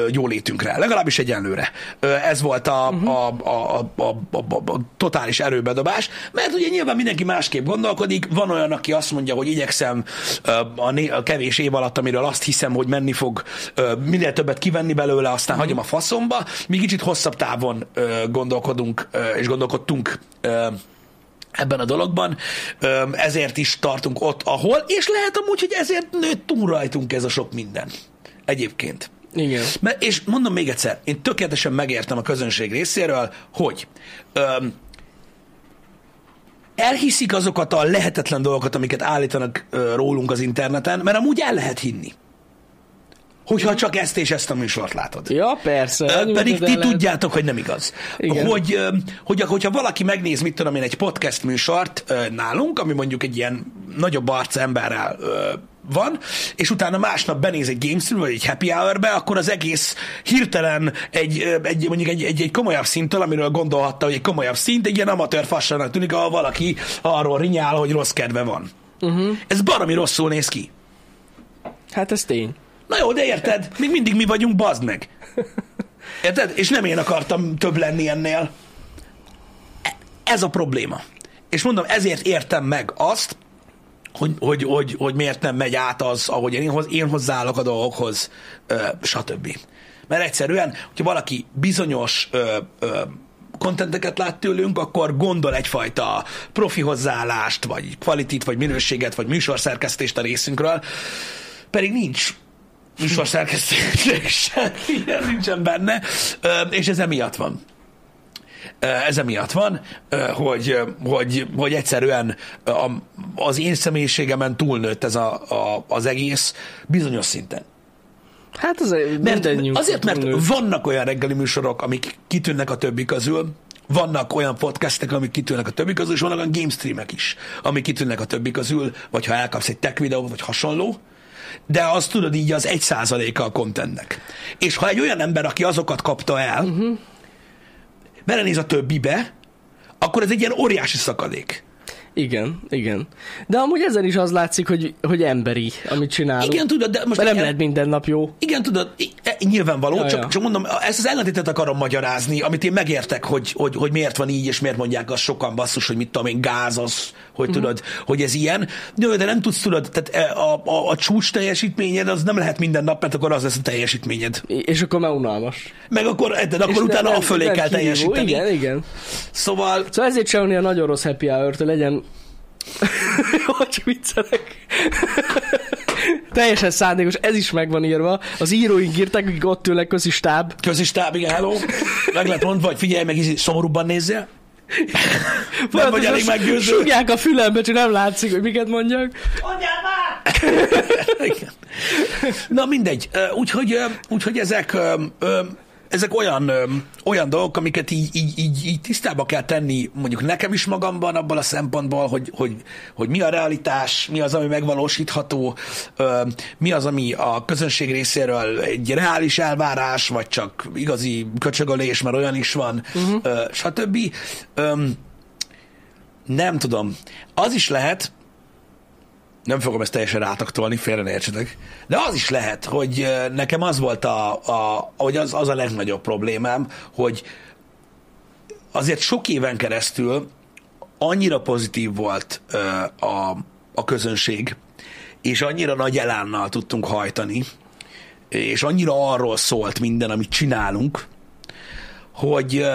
A: jólétünkre, legalábbis egyenlőre. Ez volt a, uh-huh. a, a, a, a, a, a totális erőbedobás, mert ugye nyilván mindenki másképp gondolkodik, van olyan, aki azt mondja, hogy igyekszem a, né- a kevés év alatt, amiről azt hiszem, hogy menni fog, minél többet kivenni belőle, aztán hagyom a faszomba. Mi kicsit hosszabb távon gondolkodunk, és gondolkodtunk ebben a dologban, ezért is tartunk ott, ahol, és lehet amúgy, hogy ezért nőtt túl rajtunk ez a sok minden. Egyébként.
B: Igen.
A: Mert, és mondom még egyszer, én tökéletesen megértem a közönség részéről, hogy öm, elhiszik azokat a lehetetlen dolgokat, amiket állítanak ö, rólunk az interneten, mert amúgy el lehet hinni. Hogyha csak ezt és ezt a műsort látod.
B: Ja, persze.
A: Ö, Pedig ti
B: lehet-
A: tudjátok, hogy nem igaz.
B: Igen.
A: Hogy, ö, hogy, hogyha valaki megnéz, mit tudom én, egy podcast műsort ö, nálunk, ami mondjuk egy ilyen nagyobb arc emberrel ö, van, és utána másnap benéz egy Gamestream, vagy egy Happy Hour-be, akkor az egész hirtelen egy, egy mondjuk egy, egy, egy komolyabb szinttől, amiről gondolhatta, hogy egy komolyabb szint, egy ilyen amatőr fassának tűnik, ahol valaki arról rinyál, hogy rossz kedve van. Uh-huh. Ez baromi rosszul néz ki.
B: Hát ez tény.
A: Na jó, de érted? Még mindig mi vagyunk, bazd meg. (laughs) Érted? És nem én akartam több lenni ennél. E- Ez a probléma. És mondom, ezért értem meg azt, hogy, hogy, hogy, hogy miért nem megy át az, ahogy én, hoz, én hozzáállok a dolgokhoz, ö, stb. Mert egyszerűen, hogyha valaki bizonyos ö, ö, kontenteket lát tőlünk, akkor gondol egyfajta profi hozzáállást, vagy kvalitit, vagy minőséget, vagy műsorszerkesztést a részünkről, pedig nincs műsorszerkesztés, (laughs) ilyen nincsen benne, és ez emiatt van. Ez emiatt van, hogy, hogy, hogy egyszerűen az én személyiségemen túlnőtt ez a, a, az egész bizonyos szinten.
B: Hát az
A: Mert, azért, mert
B: nő.
A: vannak olyan reggeli műsorok, amik kitűnnek a többi közül, vannak olyan podcastek, amik kitűnnek a többi közül, és vannak olyan game streamek is, amik kitűnnek a többi közül, vagy ha elkapsz egy tech videót, vagy hasonló, de az tudod így az egy százaléka a contentnek. És ha egy olyan ember, aki azokat kapta el, uh-huh. Belenéz a többibe, akkor ez egy ilyen óriási szakadék.
B: Igen, igen. De amúgy ezen is az látszik, hogy, hogy emberi, amit csinálunk.
A: Igen, tudod, de most
B: Mert nem
A: ilyen-
B: lehet minden nap jó.
A: Igen, tudod, e- nyilvánvaló,
B: Ja,
A: csak,
B: ja.
A: csak mondom, ezt az ellentétet akarom magyarázni, amit én megértek, hogy, hogy, hogy miért van így, és miért mondják azt sokan basszus, hogy mit tudom én, gáz az, hogy
B: Mhm.
A: tudod, hogy ez ilyen. Jó, de nem tudsz, tudod, tehát e, a, a, a csúcs teljesítményed az nem lehet minden nap, mert akkor az lesz a teljesítményed.
B: És akkor már unalmas.
A: Meg akkor, de akkor
B: És
A: utána
B: nem-
A: a fölé kell
B: kihívó.
A: teljesíteni.
B: Igen, igen.
A: Szóval,
B: Szóval ezért sem a nagyon rossz happy hour legyen... (laughs) hogy viccelek. Teljesen szándékos, ez is meg van írva. Az íróink írták, akik ott ülnek, közi stáb.
A: Közistáb, igen, hello. Meg lehet mondva, hogy figyelj meg, szomorúbban nézzél. Nem vagy elég meggyőző.
B: Súgják a fülembe, csak nem látszik, hogy miket mondjak.
A: Igen. Na mindegy. Úgyhogy, úgyhogy ezek, ezek olyan, ö, olyan dolgok, amiket így, így, így, így tisztába kell tenni mondjuk nekem is magamban abban a szempontból, hogy, hogy, hogy mi a realitás, mi az, ami megvalósítható, ö, mi az, ami a közönség részéről egy reális elvárás, vagy csak igazi köcsögölés, mert olyan is van, uh-huh. stb. Ö, nem tudom. Az is lehet, nem fogom ezt teljesen rátaktolni, félre ne értsetek, de az is lehet, hogy nekem az volt a, a, hogy az, az a legnagyobb problémám, hogy azért sok éven keresztül annyira pozitív volt a, a közönség, és annyira nagy elánnal tudtunk hajtani, és annyira arról szólt minden, amit csinálunk, hogy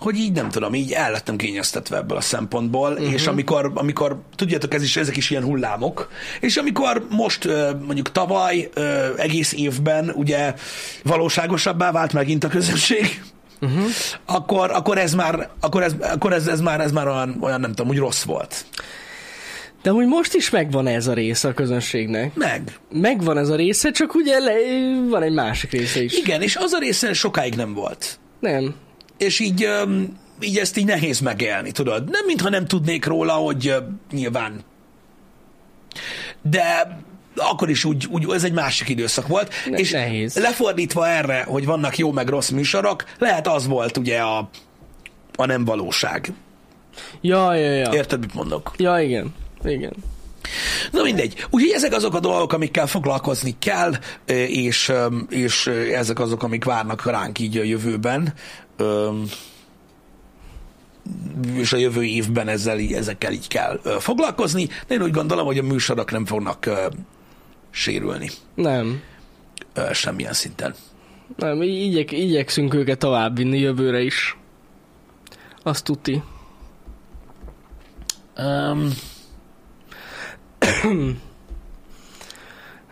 A: hogy így nem tudom, így el lettem kényeztetve ebből a szempontból, uh-huh. és amikor, amikor, tudjátok, ez is, ezek is ilyen hullámok, és amikor most mondjuk tavaly egész évben ugye valóságosabbá vált megint a közönség, uh-huh. akkor, akkor ez már, akkor ez, akkor ez, ez már, ez már olyan, olyan, nem tudom, úgy rossz volt.
B: De úgy most is megvan ez a része a közönségnek.
A: Meg.
B: Megvan ez a része, csak ugye le, van egy másik része is.
A: Igen, és az a része sokáig nem volt.
B: Nem.
A: És így, így ezt így nehéz megélni, tudod? Nem, mintha nem tudnék róla, hogy nyilván. De akkor is úgy, úgy, ez egy másik időszak volt.
B: Ne-
A: és
B: nehéz.
A: lefordítva erre, hogy vannak jó meg rossz műsorok, lehet az volt ugye a, a nem valóság.
B: Ja, ja, ja.
A: Érted, mit mondok?
B: Ja, igen. Igen.
A: Na mindegy. Úgyhogy ezek azok a dolgok, amikkel foglalkozni kell, és, és ezek azok, amik várnak ránk így a jövőben. És a jövő évben ezzel, ezekkel így kell foglalkozni, de én úgy gondolom, hogy a műsorok nem fognak sérülni
B: Nem.
A: semmilyen szinten.
B: Nem, igyek, igyekszünk őket továbbvinni jövőre is. Azt tuti.
A: Um, (clears throat)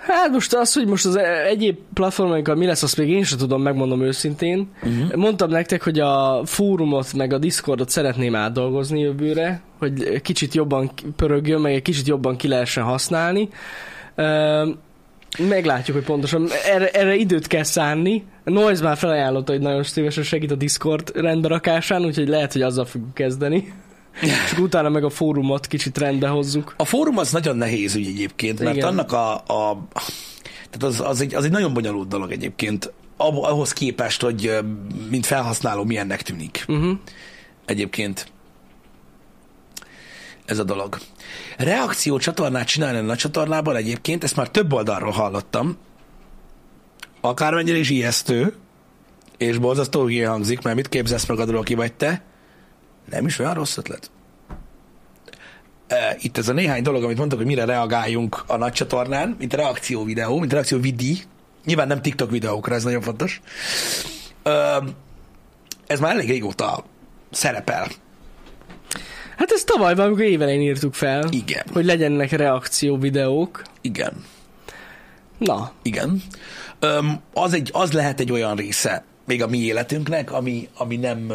B: Hát most az, hogy most az e- egyéb platformokkal mi lesz, azt még én sem tudom, megmondom őszintén. Uh-huh. Mondtam nektek, hogy a fórumot meg a Discordot szeretném átdolgozni jövőre, hogy kicsit jobban pörögjön, meg egy kicsit jobban ki lehessen használni. Meglátjuk, hogy pontosan. Erre, erre időt kell szánni. Noise már felajánlotta, hogy nagyon szívesen segít a Discord rendberakásán, úgyhogy lehet, hogy azzal fogjuk kezdeni. (laughs) Csak utána meg a fórumot kicsit rendbe hozzuk.
A: a fórum az nagyon nehéz ügy egyébként, mert
B: Igen.
A: annak a, a tehát az, az, egy, az egy nagyon bonyolult dolog egyébként, ahhoz képest, hogy mint felhasználó milyennek tűnik.
B: Uh-huh.
A: egyébként ez a dolog. Reakció csatornát csinálni a nagy csatornában egyébként, ezt már több oldalról hallottam, akármennyire is ijesztő, és borzasztó hülye hangzik, mert mit képzelsz magadról, ki vagy te, nem is olyan rossz ötlet. Itt ez a néhány dolog, amit mondtak, hogy mire reagáljunk a nagy csatornán, mint reakció videó, mint reakció vidi, nyilván nem TikTok videókra, ez nagyon fontos. Ez már elég régóta szerepel
B: Hát ezt tavaly valamikor évelején írtuk fel,
A: Igen.
B: hogy legyenek reakció videók.
A: Igen,
B: Na,
A: igen. Öm, az, egy, az lehet egy olyan része még a mi életünknek, ami, ami nem,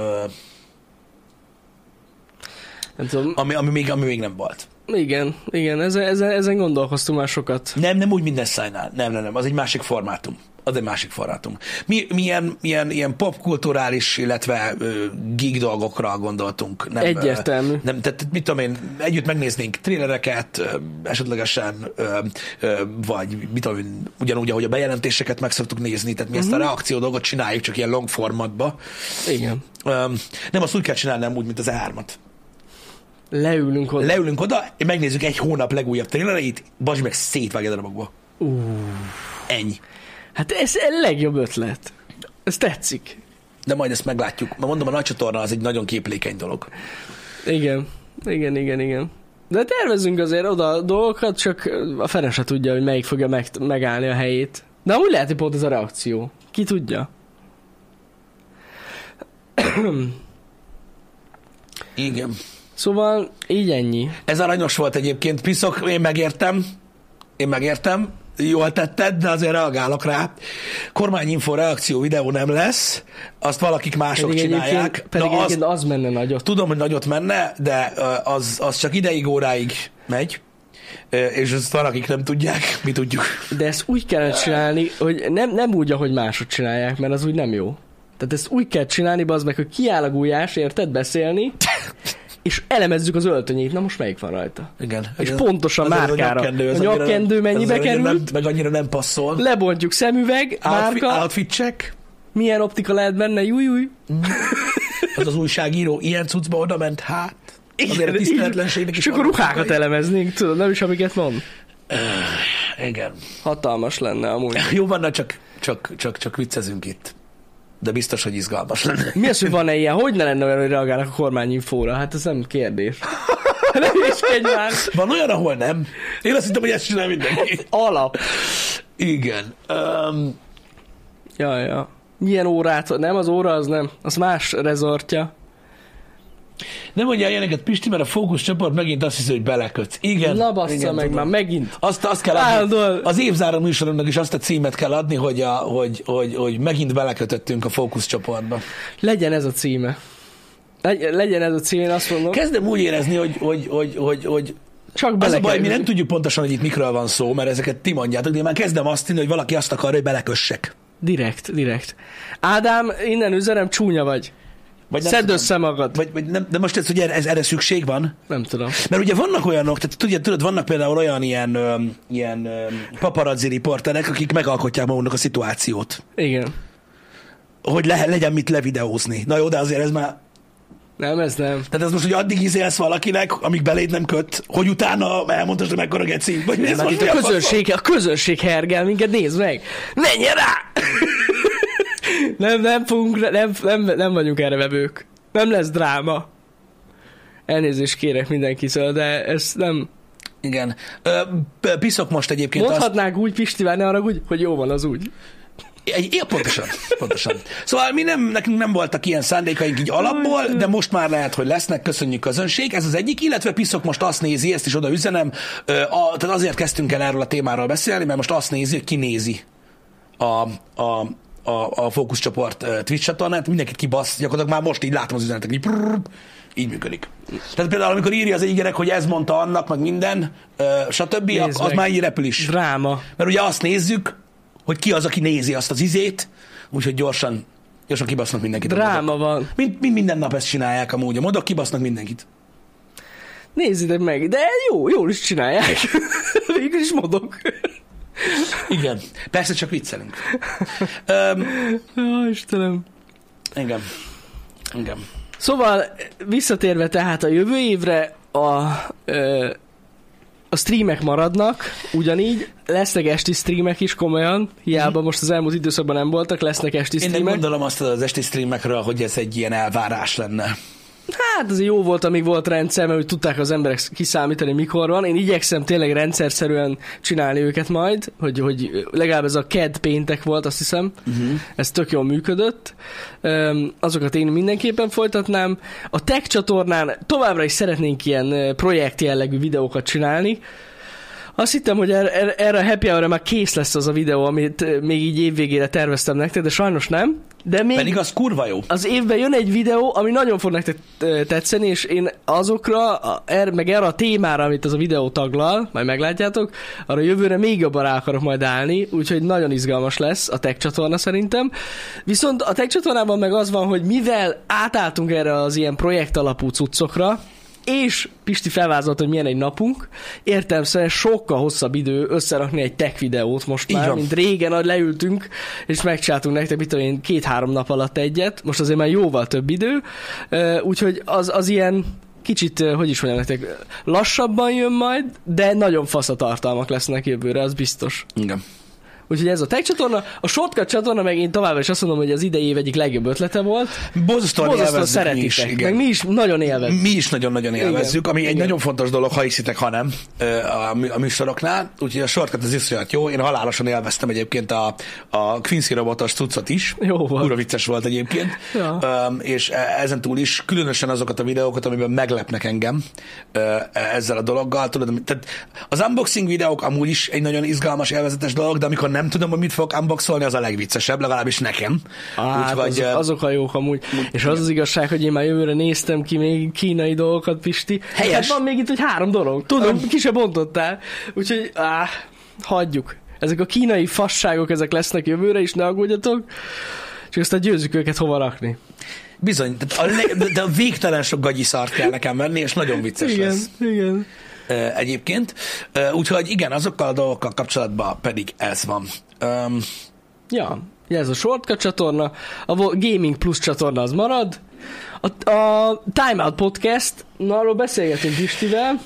B: nem tudom.
A: ami, ami, még, ami még nem volt.
B: Igen, igen, ezen, ezen, ezen gondolkoztunk már sokat.
A: Nem, nem úgy minden szájnál. Nem, nem, nem. Az egy másik formátum. Az egy másik formátum. Mi, milyen, milyen ilyen popkulturális, illetve ö, geek dolgokra gondoltunk. Nem,
B: Egyértelmű.
A: Ö, nem, tehát mit tudom én, együtt megnéznénk trélereket, ö, esetlegesen, ö, ö, vagy mit tudom én, ugyanúgy, ahogy a bejelentéseket meg szoktuk nézni, tehát mi ezt a reakció dolgot csináljuk, csak ilyen long formatba.
B: Igen.
A: Ö, nem azt úgy kell csinálni, nem úgy, mint az E3-at.
B: Leülünk oda.
A: Leülünk oda, megnézzük egy hónap legújabb trélereit, bazd meg szétvágja darabokba.
B: Uh,
A: Ennyi.
B: hát ez a legjobb ötlet. Ez tetszik.
A: De majd ezt meglátjuk. Ma mondom, a nagy csatorna az egy nagyon képlékeny dolog.
B: Igen, igen, igen, igen. De tervezünk azért oda dolgokat, csak a fene se tudja, hogy melyik fogja meg, megállni a helyét. De amúgy lehet, hogy pont ez a reakció. Ki tudja?
A: Igen.
B: Szóval így ennyi.
A: Ez aranyos volt egyébként, piszok, én megértem. én megértem, jól tetted, de azért reagálok rá. Kormányinfo reakció videó nem lesz, azt valakik mások
B: Pedig
A: csinálják.
B: pedig
A: Na,
B: egyébként az menne nagyot.
A: Tudom, hogy nagyot menne, de az, az csak ideig, óráig megy, és ezt van, akik nem tudják, mi tudjuk.
B: De ezt úgy kellene csinálni, hogy nem, nem úgy, ahogy mások csinálják, mert az úgy nem jó. Tehát ezt úgy kell csinálni, az meg, hogy kiáll a gulyás, érted, beszélni, (laughs) és elemezzük az öltönyét. Na most melyik van rajta?
A: Igen.
B: És
A: Az-
B: pontosan
A: az
B: márkára.
A: nyakkendő, az
B: A nyakkendő
A: nem-
B: mennyibe?
A: Nem, meg annyira nem passzol.
B: Lebontjuk szemüveg,
A: Outfit,
B: márka,
A: outfit check.
B: milyen optika lehet benne, júj, júj.
A: Az az újságíró ilyen cuccba oda ment, hát. Azért a
B: Igen,
A: tiszteletlenségnek is
B: És akkor
A: vannak
B: ruhákat elemeznénk, tudod, nem is amiket mond.
A: Igen.
B: Hatalmas lenne amúgy.
A: Jó van, na, csak, csak, csak, csak viccezünk itt. De biztos, hogy izgalmas lenne.
B: Mi az, hogy van-e ilyen? Hogy ne lenne olyan, hogy reagálnak a kormányinfóra? Hát ez nem kérdés. (laughs) Nem is már.
A: Van olyan, ahol nem. Én azt hittem, hogy ezt csinál mindenki.
B: Alap.
A: Igen. Um,
B: Ja, ja. Milyen órát? Nem, az óra az nem. Az más rezortja.
A: Nem mondja ilyeneket, Pisti, mert a fókuszcsoport megint azt hiszi, hogy belekötsz. Igen.
B: Na bassza
A: igen,
B: meg
A: tudom.
B: már megint.
A: Azt, azt kell adni,
B: Állandóan.
A: az évzáró műsorunknak is azt a címet kell adni, hogy, a, hogy, hogy, hogy megint belekötöttünk a fókuszcsoportba.
B: Legyen ez a címe. Legy- legyen ez a cím, én azt mondom.
A: Kezdem úgy érezni, hogy, hogy, hogy, hogy, hogy
B: Csak
A: az
B: bele
A: a baj, mi nem tudjuk pontosan, hogy itt mikről van szó, mert ezeket ti mondjátok, de én már kezdem azt hinni, hogy valaki azt akar, hogy belekössek.
B: Direkt, direkt. Ádám, innen üzenem, csúnya vagy.
A: Vagy nem
B: Szedd
A: tudom.
B: össze magad.
A: Vagy, vagy nem, de most ez, hogy erre, ez, erre szükség van?
B: Nem tudom.
A: Mert ugye vannak olyanok, tehát tudod, tudod vannak például olyan ilyen, ilyen paparazzi riporterek, akik megalkotják maguknak a szituációt.
B: Igen.
A: Hogy le, legyen mit levideózni. Na jó, de azért ez már...
B: Nem, ez nem.
A: Tehát ez most, hogy addig izélsz valakinek, amíg beléd nem köt, hogy utána elmondtad, hogy mekkora geci, vagy mi ez
B: Nem,
A: most
B: a közönség, a közönség hergel minket, nézd meg! Menjen rá! Nem, nem fogunk, nem, nem, nem vagyunk erre vevők. Nem lesz dráma. Elnézést kérek mindenkitől, de ez nem...
A: Igen. Ö, piszok most egyébként azt,
B: Mondhatnánk úgy, Pistivel, ne arra úgy, hogy jó van az úgy.
A: Egy, ja, pontosan, pontosan. Szóval mi nem, nekünk nem voltak ilyen szándékaink így alapból, de most már lehet, hogy lesznek, köszönjük közönség, ez az egyik, illetve Piszok most azt nézi, ezt is oda üzenem, a, tehát azért kezdtünk el erről a témáról beszélni, mert most azt nézi, hogy ki nézi a, a, a, a fókuszcsoport Twitch csatornát, mindenkit kibasz, gyakorlatilag már most így látom az üzenetek, így, prrr, így működik. Tehát például, amikor írja az egyik gyerek, hogy ez mondta annak, meg minden, stb.,
B: Nézd
A: az
B: meg.
A: már így repül is.
B: Dráma.
A: Mert ugye azt nézzük, hogy ki az, aki nézi azt az izét, úgyhogy gyorsan, gyorsan kibasznak mindenkit.
B: Dráma van.
A: Mind, mind, minden nap ezt csinálják amúgy. A modok kibasznak mindenkit.
B: Nézzétek meg, de jó, jól is csinálják. (laughs) Végül is modok.
A: Igen. Persze csak viccelünk. Öm,
B: Jó, Istenem.
A: igen. Igen.
B: Szóval visszatérve tehát a jövő évre a, ö, a streamek maradnak, ugyanígy lesznek esti streamek is komolyan, hiába most az elmúlt időszakban nem voltak, lesznek esti
A: Én nem
B: streamek.
A: gondolom azt az esti streamekről, hogy ez egy ilyen elvárás lenne.
B: Hát azért jó volt, amíg volt rendszer, mert úgy tudták az emberek kiszámítani, mikor van. Én igyekszem tényleg rendszerszerűen csinálni őket majd, hogy, hogy legalább ez a KED péntek volt, azt hiszem. Uh-huh. Ez tök jól működött. Öm, azokat én mindenképpen folytatnám. A Tech csatornán továbbra is szeretnénk ilyen projekt jellegű videókat csinálni. Azt hittem, hogy erre, erre- erre a happy hour már kész lesz az a videó, amit még így évvégére terveztem nektek, de sajnos nem. De még
A: Pedig az kurva jó.
B: az évben jön egy videó, ami nagyon fog nektek tetszeni, és én azokra, a- er, meg erre a témára, amit az a videó taglal, majd meglátjátok, arra jövőre még jobban rá akarok majd állni, úgyhogy nagyon izgalmas lesz a Tech csatorna szerintem. Viszont a Tech csatornában meg az van, hogy mivel átálltunk erre az ilyen projekt alapú cuccokra, és Pisti felvázolt, hogy milyen egy napunk, értelmszerűen sokkal hosszabb idő összerakni egy tech videót most már, mint régen, leültünk, és megcsináltunk nektek, mit tudom én, két-három nap alatt egyet, most azért már jóval több idő, úgyhogy az, az ilyen kicsit, hogy is mondjam nektek, lassabban jön majd, de nagyon fasz a tartalmak lesznek jövőre, az biztos.
A: Igen.
B: Úgyhogy ez a tech csatorna. A shortcut csatorna meg én továbbra is azt mondom, hogy az idei év egyik legjobb ötlete volt.
A: Borzasztóan
B: Borzasztóan
A: élvezzük mi is,
B: szeretitek.
A: igen.
B: meg mi is nagyon élvezzük.
A: Mi is nagyon-nagyon élvezzük,
B: Igen.
A: ami egy
B: Igen.
A: nagyon fontos dolog, ha hiszitek, ha nem, a, mű- a műsoroknál. Úgyhogy a shortcut az iszonyat jó. Én halálosan élveztem egyébként a, a Quincy robotos cuccot is.
B: Jó volt.
A: Kurva vicces volt egyébként.
B: Ja.
A: És e- ezen túl is különösen azokat a videókat, amiben meglepnek engem ö, ezzel a dologgal. Tudod, tehát az unboxing videók amúgy is egy nagyon izgalmas, élvezetes dolog, de amikor nem tudom, hogy mit fogok unboxolni, az a legviccesebb, legalábbis nekem.
B: Hát,
A: Úgyhogy,
B: azok, azok a jók amúgy. És az az igazság, hogy én már jövőre néztem ki még kínai dolgokat, Pisti.
A: Helyes.
B: Hát van még itt, hogy három dolog.
A: Tudom.
B: Ki se bontottál. Úgyhogy, áh, hagyjuk. Ezek a kínai fasságok, ezek lesznek jövőre is, ne aggódjatok. Csak aztán győzzük őket hova rakni.
A: Bizony, tehát a, de a végtelen sok gagyi szart kell nekem venni, és nagyon vicces
B: igen,
A: lesz
B: igen.
A: ö, egyébként. Úgyhogy igen, azokkal a dolgokkal kapcsolatban pedig ez van. Um,
B: Ja, ez a Shortcut csatorna, a Gaming Plus csatorna az marad, a, a Time Out Podcast, na arról beszélgetünk Pistivel,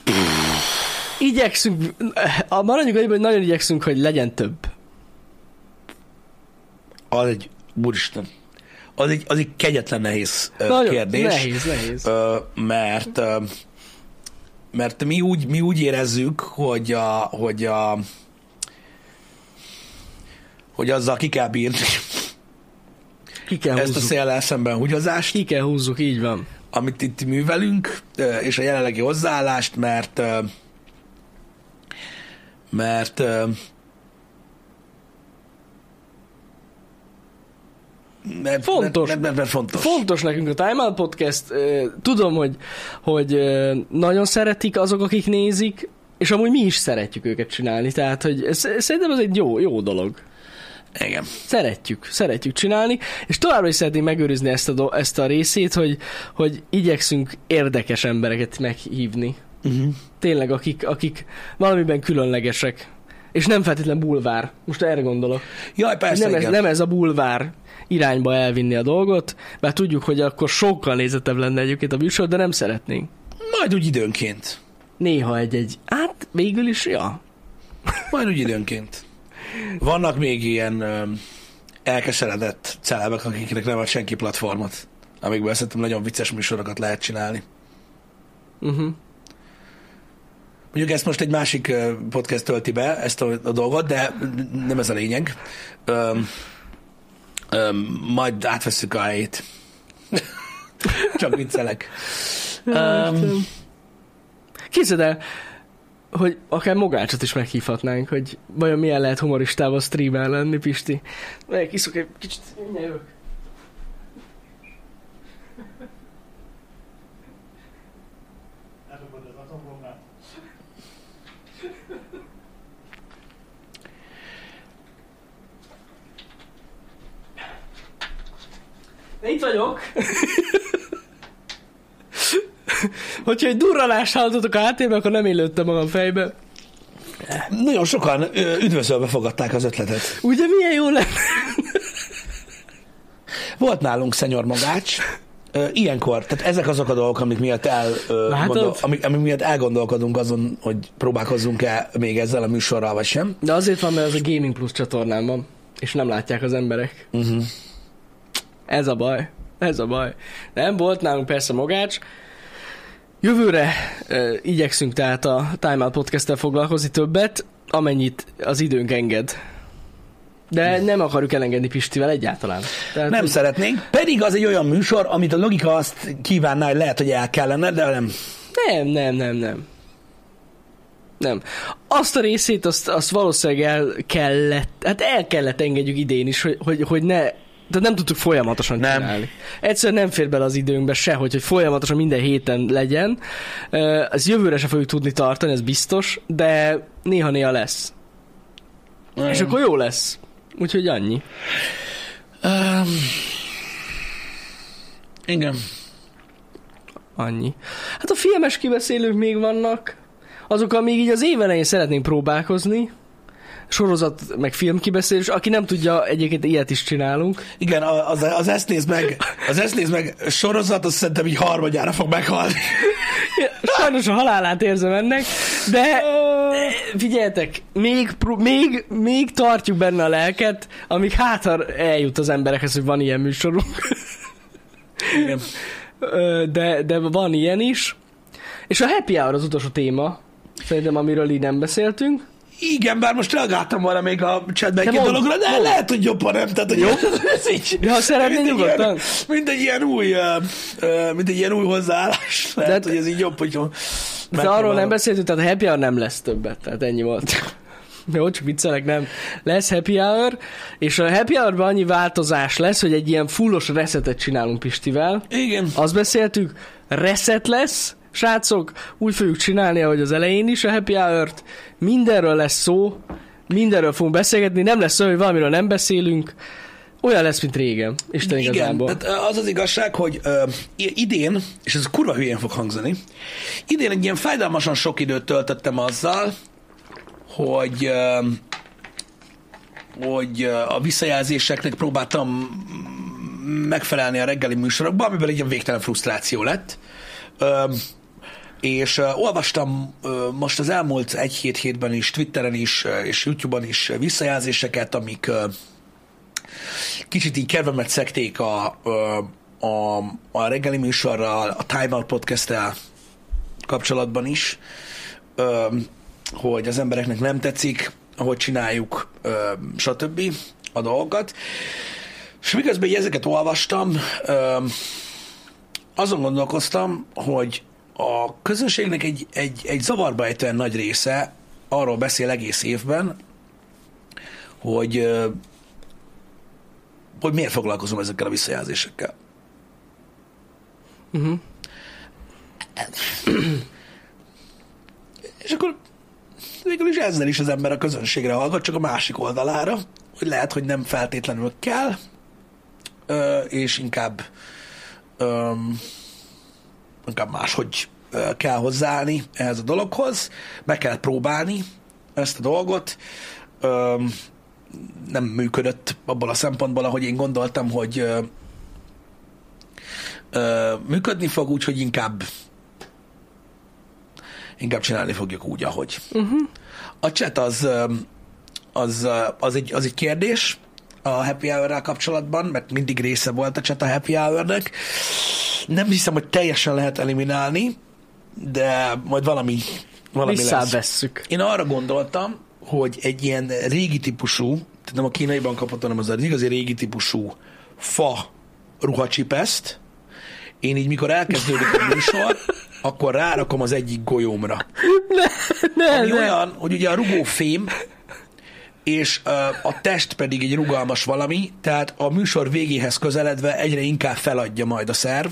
B: igyekszünk, a maradjunk annyiban, hogy nagyon igyekszünk, hogy legyen több.
A: az egy, úristen, az egy, az egy kegyetlen nehéz
B: Nagyon
A: kérdés.
B: Nehéz, nehéz.
A: Mert mert mi úgy, mi úgy érezzük, hogy a, hogy a hogy azzal ki kell bírni
B: Ki kell
A: ezt a
B: húzzuk.
A: széllel szemben húgyozást,
B: Ki kell húzzuk, így van.
A: amit itt művelünk, és a jelenlegi hozzáállást, mert mert mert,
B: Fontos.
A: Mert, mert, mert fontos.
B: Fontos nekünk a Time Out Podcast. Tudom, hogy, hogy nagyon szeretik azok, akik nézik, és amúgy mi is szeretjük őket csinálni, tehát hogy ez, szerintem ez egy jó, jó dolog.
A: Igen.
B: Szeretjük, szeretjük csinálni, és továbbra is szeretném megőrizni ezt a, do- ezt a részét, hogy, hogy igyekszünk érdekes embereket meghívni.
A: Uh-huh.
B: Tényleg, akik, akik valamiben különlegesek. És nem feltétlen bulvár. Most erre gondolok.
A: Jaj, persze,
B: nem, ez,
A: igen.
B: nem ez a bulvár irányba elvinni a dolgot, mert tudjuk, hogy akkor sokkal nézettebb lenne egyébként a műsor, de nem szeretnénk.
A: Majd úgy időnként.
B: Néha egy-egy, hát végül is, ja.
A: Majd úgy időnként. Vannak még ilyen ö, elkeseredett celebek, akiknek nem ad senki platformot, amikből szerintem nagyon vicces műsorokat lehet csinálni.
B: Uh-huh.
A: Mondjuk ezt most egy másik ö, podcast tölti be, ezt a, a dolgot, de nem ez a lényeg. Öm, öm, majd átvesszük a helyét. (laughs) Csak viccelek. Öm,
B: Képzeld el, hogy akár Mogácsot is meghívhatnánk, hogy vajon milyen lehet humoristával streamel lenni, Pisti. Melyik iszok egy kicsit, mindjárt jövök. De itt vagyok. (laughs) Hogyha egy durranást hallottatok a háttérben, akkor nem én lőttem magam fejbe.
A: nagyon sokan üdvözölve fogadták az ötletet.
B: Ugye milyen jó lenne?
A: Volt nálunk szenyor magács, Ilyenkor, tehát ezek azok a dolgok, amik miatt, el, gondol, amik, amik miatt elgondolkodunk azon, hogy próbálkozzunk-e még ezzel a műsorral, vagy sem.
B: De azért van, mert az a Gaming Plus csatornán van, és nem látják az emberek.
A: Uh-huh.
B: Ez a baj. Ez a baj. Nem volt nálunk persze magács. Jövőre uh, igyekszünk tehát a Time Out podcast foglalkozni többet, amennyit az időnk enged. De nem akarjuk elengedni Pistivel egyáltalán. Tehát,
A: Nem
B: hogy-
A: szeretnénk, pedig az egy olyan műsor, amit a logika azt kívánná, hogy lehet, hogy el kellene, de nem.
B: Nem, nem, nem, nem. Nem. Azt a részét, azt, azt valószínűleg el kellett, hát el kellett engedjük idén is, hogy, hogy, hogy ne, tehát nem tudtuk folyamatosan
A: Nem.
B: csinálni. Egyszerűen nem fér bele az időnkbe sehogy, hogy folyamatosan minden héten legyen. Ez jövőre se fogjuk tudni tartani, ez biztos, de néha-néha lesz. És akkor jó lesz. Úgyhogy annyi.
A: Um, igen.
B: Annyi. Hát a filmes kibeszélők még vannak, azokkal még így az év elején szeretnénk próbálkozni, sorozat, meg film kibeszélés. Aki nem tudja, egyébként ilyet is csinálunk.
A: Igen, az, az ezt néz meg, az ezt néz meg sorozat, azt szerintem így harmadjára fog meghalni. (laughs)
B: Sajnos a halálát érzem ennek, de figyeljetek, még, még, még tartjuk benne a lelket, amíg hát eljut az emberekhez, hogy van ilyen műsorunk.
A: Igen.
B: De, de van ilyen is. És a happy hour az utolsó téma, szerintem, amiről így nem beszéltünk.
A: Igen, bár most reagáltam volna még a chatben
B: De
A: egy dologra, de
B: mondd.
A: lehet, hogy jobban nem. Tehát, hogy (laughs) ez így,
B: Ja, ha szeretnél nyugodtan.
A: Ilyen, mint egy ilyen új, uh, mint egy ilyen új hozzáállás. Lehet,
B: hát-
A: hogy ez így jobb, hogy
B: De arról nem beszéltünk, tehát a happy hour nem lesz többet, tehát ennyi volt. (laughs) Jó, csak viccelek, nem. Lesz happy hour, és a happy hour annyi változás lesz, hogy egy ilyen fullos resetet csinálunk Pistivel.
A: Igen.
B: Azt beszéltük, reset lesz, srácok, úgy fogjuk csinálni, ahogy az elején is a happy hour-t. Mindenről lesz szó, mindenről fogunk beszélgetni, nem lesz olyan, hogy valamiről nem beszélünk. Olyan lesz, mint régen. Isten
A: Igen,
B: igazából.
A: tehát az az igazság, hogy uh, idén, és ez kurva hülyén fog hangzani, idén egy ilyen fájdalmasan sok időt töltöttem azzal, hogy uh, hogy uh, a visszajelzéseknek próbáltam megfelelni a reggeli műsorokban, amiből egy ilyen végtelen frusztráció lett. Uh, és uh, olvastam uh, most az elmúlt egy-hét hétben is, Twitteren is, uh, és YouTube-on is uh, visszajelzéseket, amik uh, kicsit így kedvemet szekték a, ö, a, a reggeli műsorral, a Time Out podcast kapcsolatban is, ö, hogy az embereknek nem tetszik, ahogy csináljuk, ö, stb. a dolgokat. És miközben ezeket olvastam, ö, azon gondolkoztam, hogy a közönségnek egy, egy, egy zavarba ejtően nagy része arról beszél egész évben, hogy hogy miért foglalkozom ezekkel a visszajelzésekkel.
B: Uh-huh.
A: És akkor végül is ezzel is az ember a közönségre hallgat, csak a másik oldalára, hogy lehet, hogy nem feltétlenül kell, és inkább inkább máshogy kell hozzáállni ehhez a dologhoz, meg kell próbálni ezt a dolgot. Nem működött abból a szempontból, ahogy én gondoltam, hogy működni fog, úgyhogy inkább inkább csinálni fogjuk úgy, ahogy. Uh-huh. A chat az, az, az, egy, az egy kérdés a happy hour kapcsolatban, mert mindig része volt a chat a happy hour-nek. Nem hiszem, hogy teljesen lehet eliminálni, de majd valami, valami lesz.
B: Visszávesszük.
A: Én arra gondoltam, hogy egy ilyen régi típusú, tehát nem a kínaiban kapott, hanem az az igazi régi típusú fa ruhacsipeszt, én így, mikor elkezdődik a műsor, akkor rárakom az egyik golyómra.
B: Ne,
A: Ami
B: ne.
A: olyan, hogy ugye a rugó fém, és a test pedig egy rugalmas valami, tehát a műsor végéhez közeledve egyre inkább feladja majd a szerv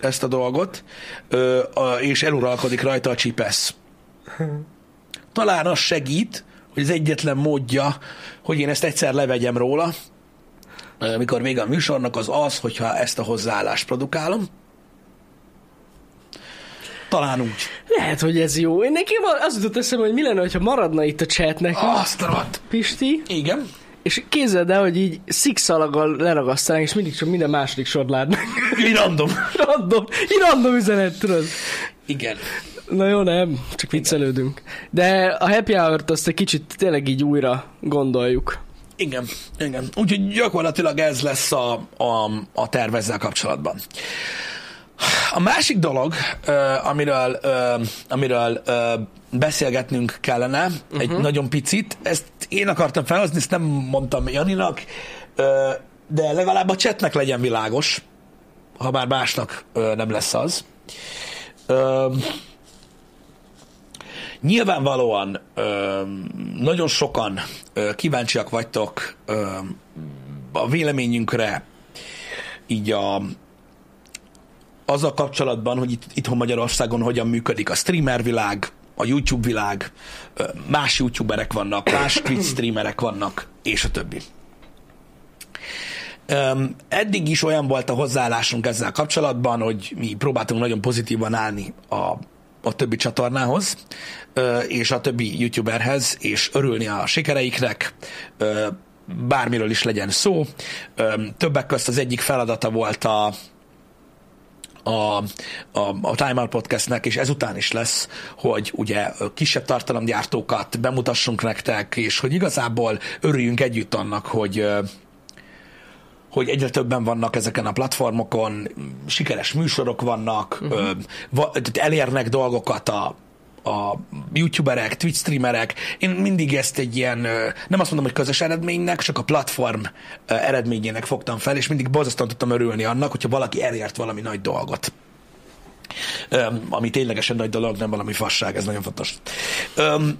A: ezt a dolgot, és eluralkodik rajta a csipesz. Talán az segít, hogy az egyetlen módja, hogy én ezt egyszer levegyem róla, mikor vége a műsornak, az az, hogyha ezt a hozzáállást produkálom. Talán úgy.
B: Lehet, hogy ez jó. Én nekem az jutott eszembe, hogy mi lenne, ha maradna itt a chat nekünk,
A: Azt rohadt.
B: Pisti,
A: Igen.
B: és képzeld el, hogy így szikszalaggal leragasztanánk, és mindig csak minden második sort látnánk.
A: Így random. (laughs)
B: random, így random üzenet, tudod.
A: Igen.
B: Na jó, nem, csak viccelődünk. De a happy hour-t azt egy kicsit tényleg így újra gondoljuk.
A: Igen, igen. Úgyhogy gyakorlatilag ez lesz a, a, a tervezzel kapcsolatban. A másik dolog, uh, amiről, uh, amiről uh, beszélgetnünk kellene uh-huh. egy nagyon picit, ezt én akartam felhozni, ezt nem mondtam Janinak, uh, de legalább a chatnek legyen világos, ha már másnak uh, nem lesz az. Uh, Nyilvánvalóan ö, nagyon sokan ö, kíváncsiak vagytok ö, a véleményünkre így a, azzal kapcsolatban, hogy itt, itthon Magyarországon hogyan működik a streamer világ, a YouTube világ, más youtuberek vannak, más (coughs) Twitch streamerek vannak, és a többi. Öm, eddig is olyan volt a hozzáállásunk ezzel kapcsolatban, hogy mi próbáltunk nagyon pozitívan állni a, a többi csatornához, ö, és a többi youtuberhez, és örülni a sikereiknek, ö, bármiről is legyen szó. Öm, többek közt az egyik feladata volt a, a, a, a Time Out Podcastnek, és ezután is lesz, hogy ugye kisebb tartalomgyártókat bemutassunk nektek, és hogy igazából örüljünk együtt annak, hogy hogy egyre többen vannak ezeken a platformokon, sikeres műsorok vannak, uh-huh. elérnek dolgokat a, a youtuberek, Twitch streamerek, én mindig ezt egy ilyen, nem azt mondom, hogy közös eredménynek, csak a platform eredményének fogtam fel, és mindig borzasztóan tudtam örülni annak, hogyha valaki elért valami nagy dolgot. Um, ami ténylegesen nagy dolog, nem valami fasság, ez nagyon fontos. Um,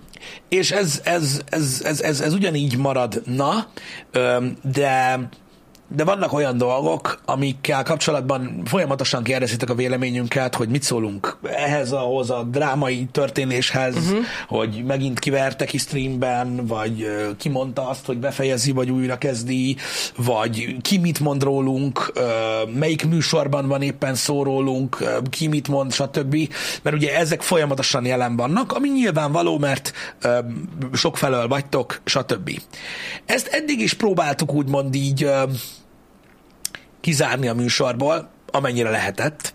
A: és ez, ez, ez, ez, ez, ez ugyanígy maradna, um, de de vannak olyan dolgok, amikkel kapcsolatban folyamatosan kérdezitek a véleményünket, hogy mit szólunk ehhez, ahhoz a drámai történéshez, uh-huh. hogy megint kiverte ki streamben, vagy ki mondta azt, hogy befejezi, vagy újra kezdi, vagy ki mit mond rólunk, melyik műsorban van éppen szó rólunk, ki mit mond, stb. Mert ugye ezek folyamatosan jelen vannak, ami nyilvánvaló, mert sokfelől vagytok, stb. Ezt eddig is próbáltuk úgymond így kizárni a műsorból, amennyire lehetett.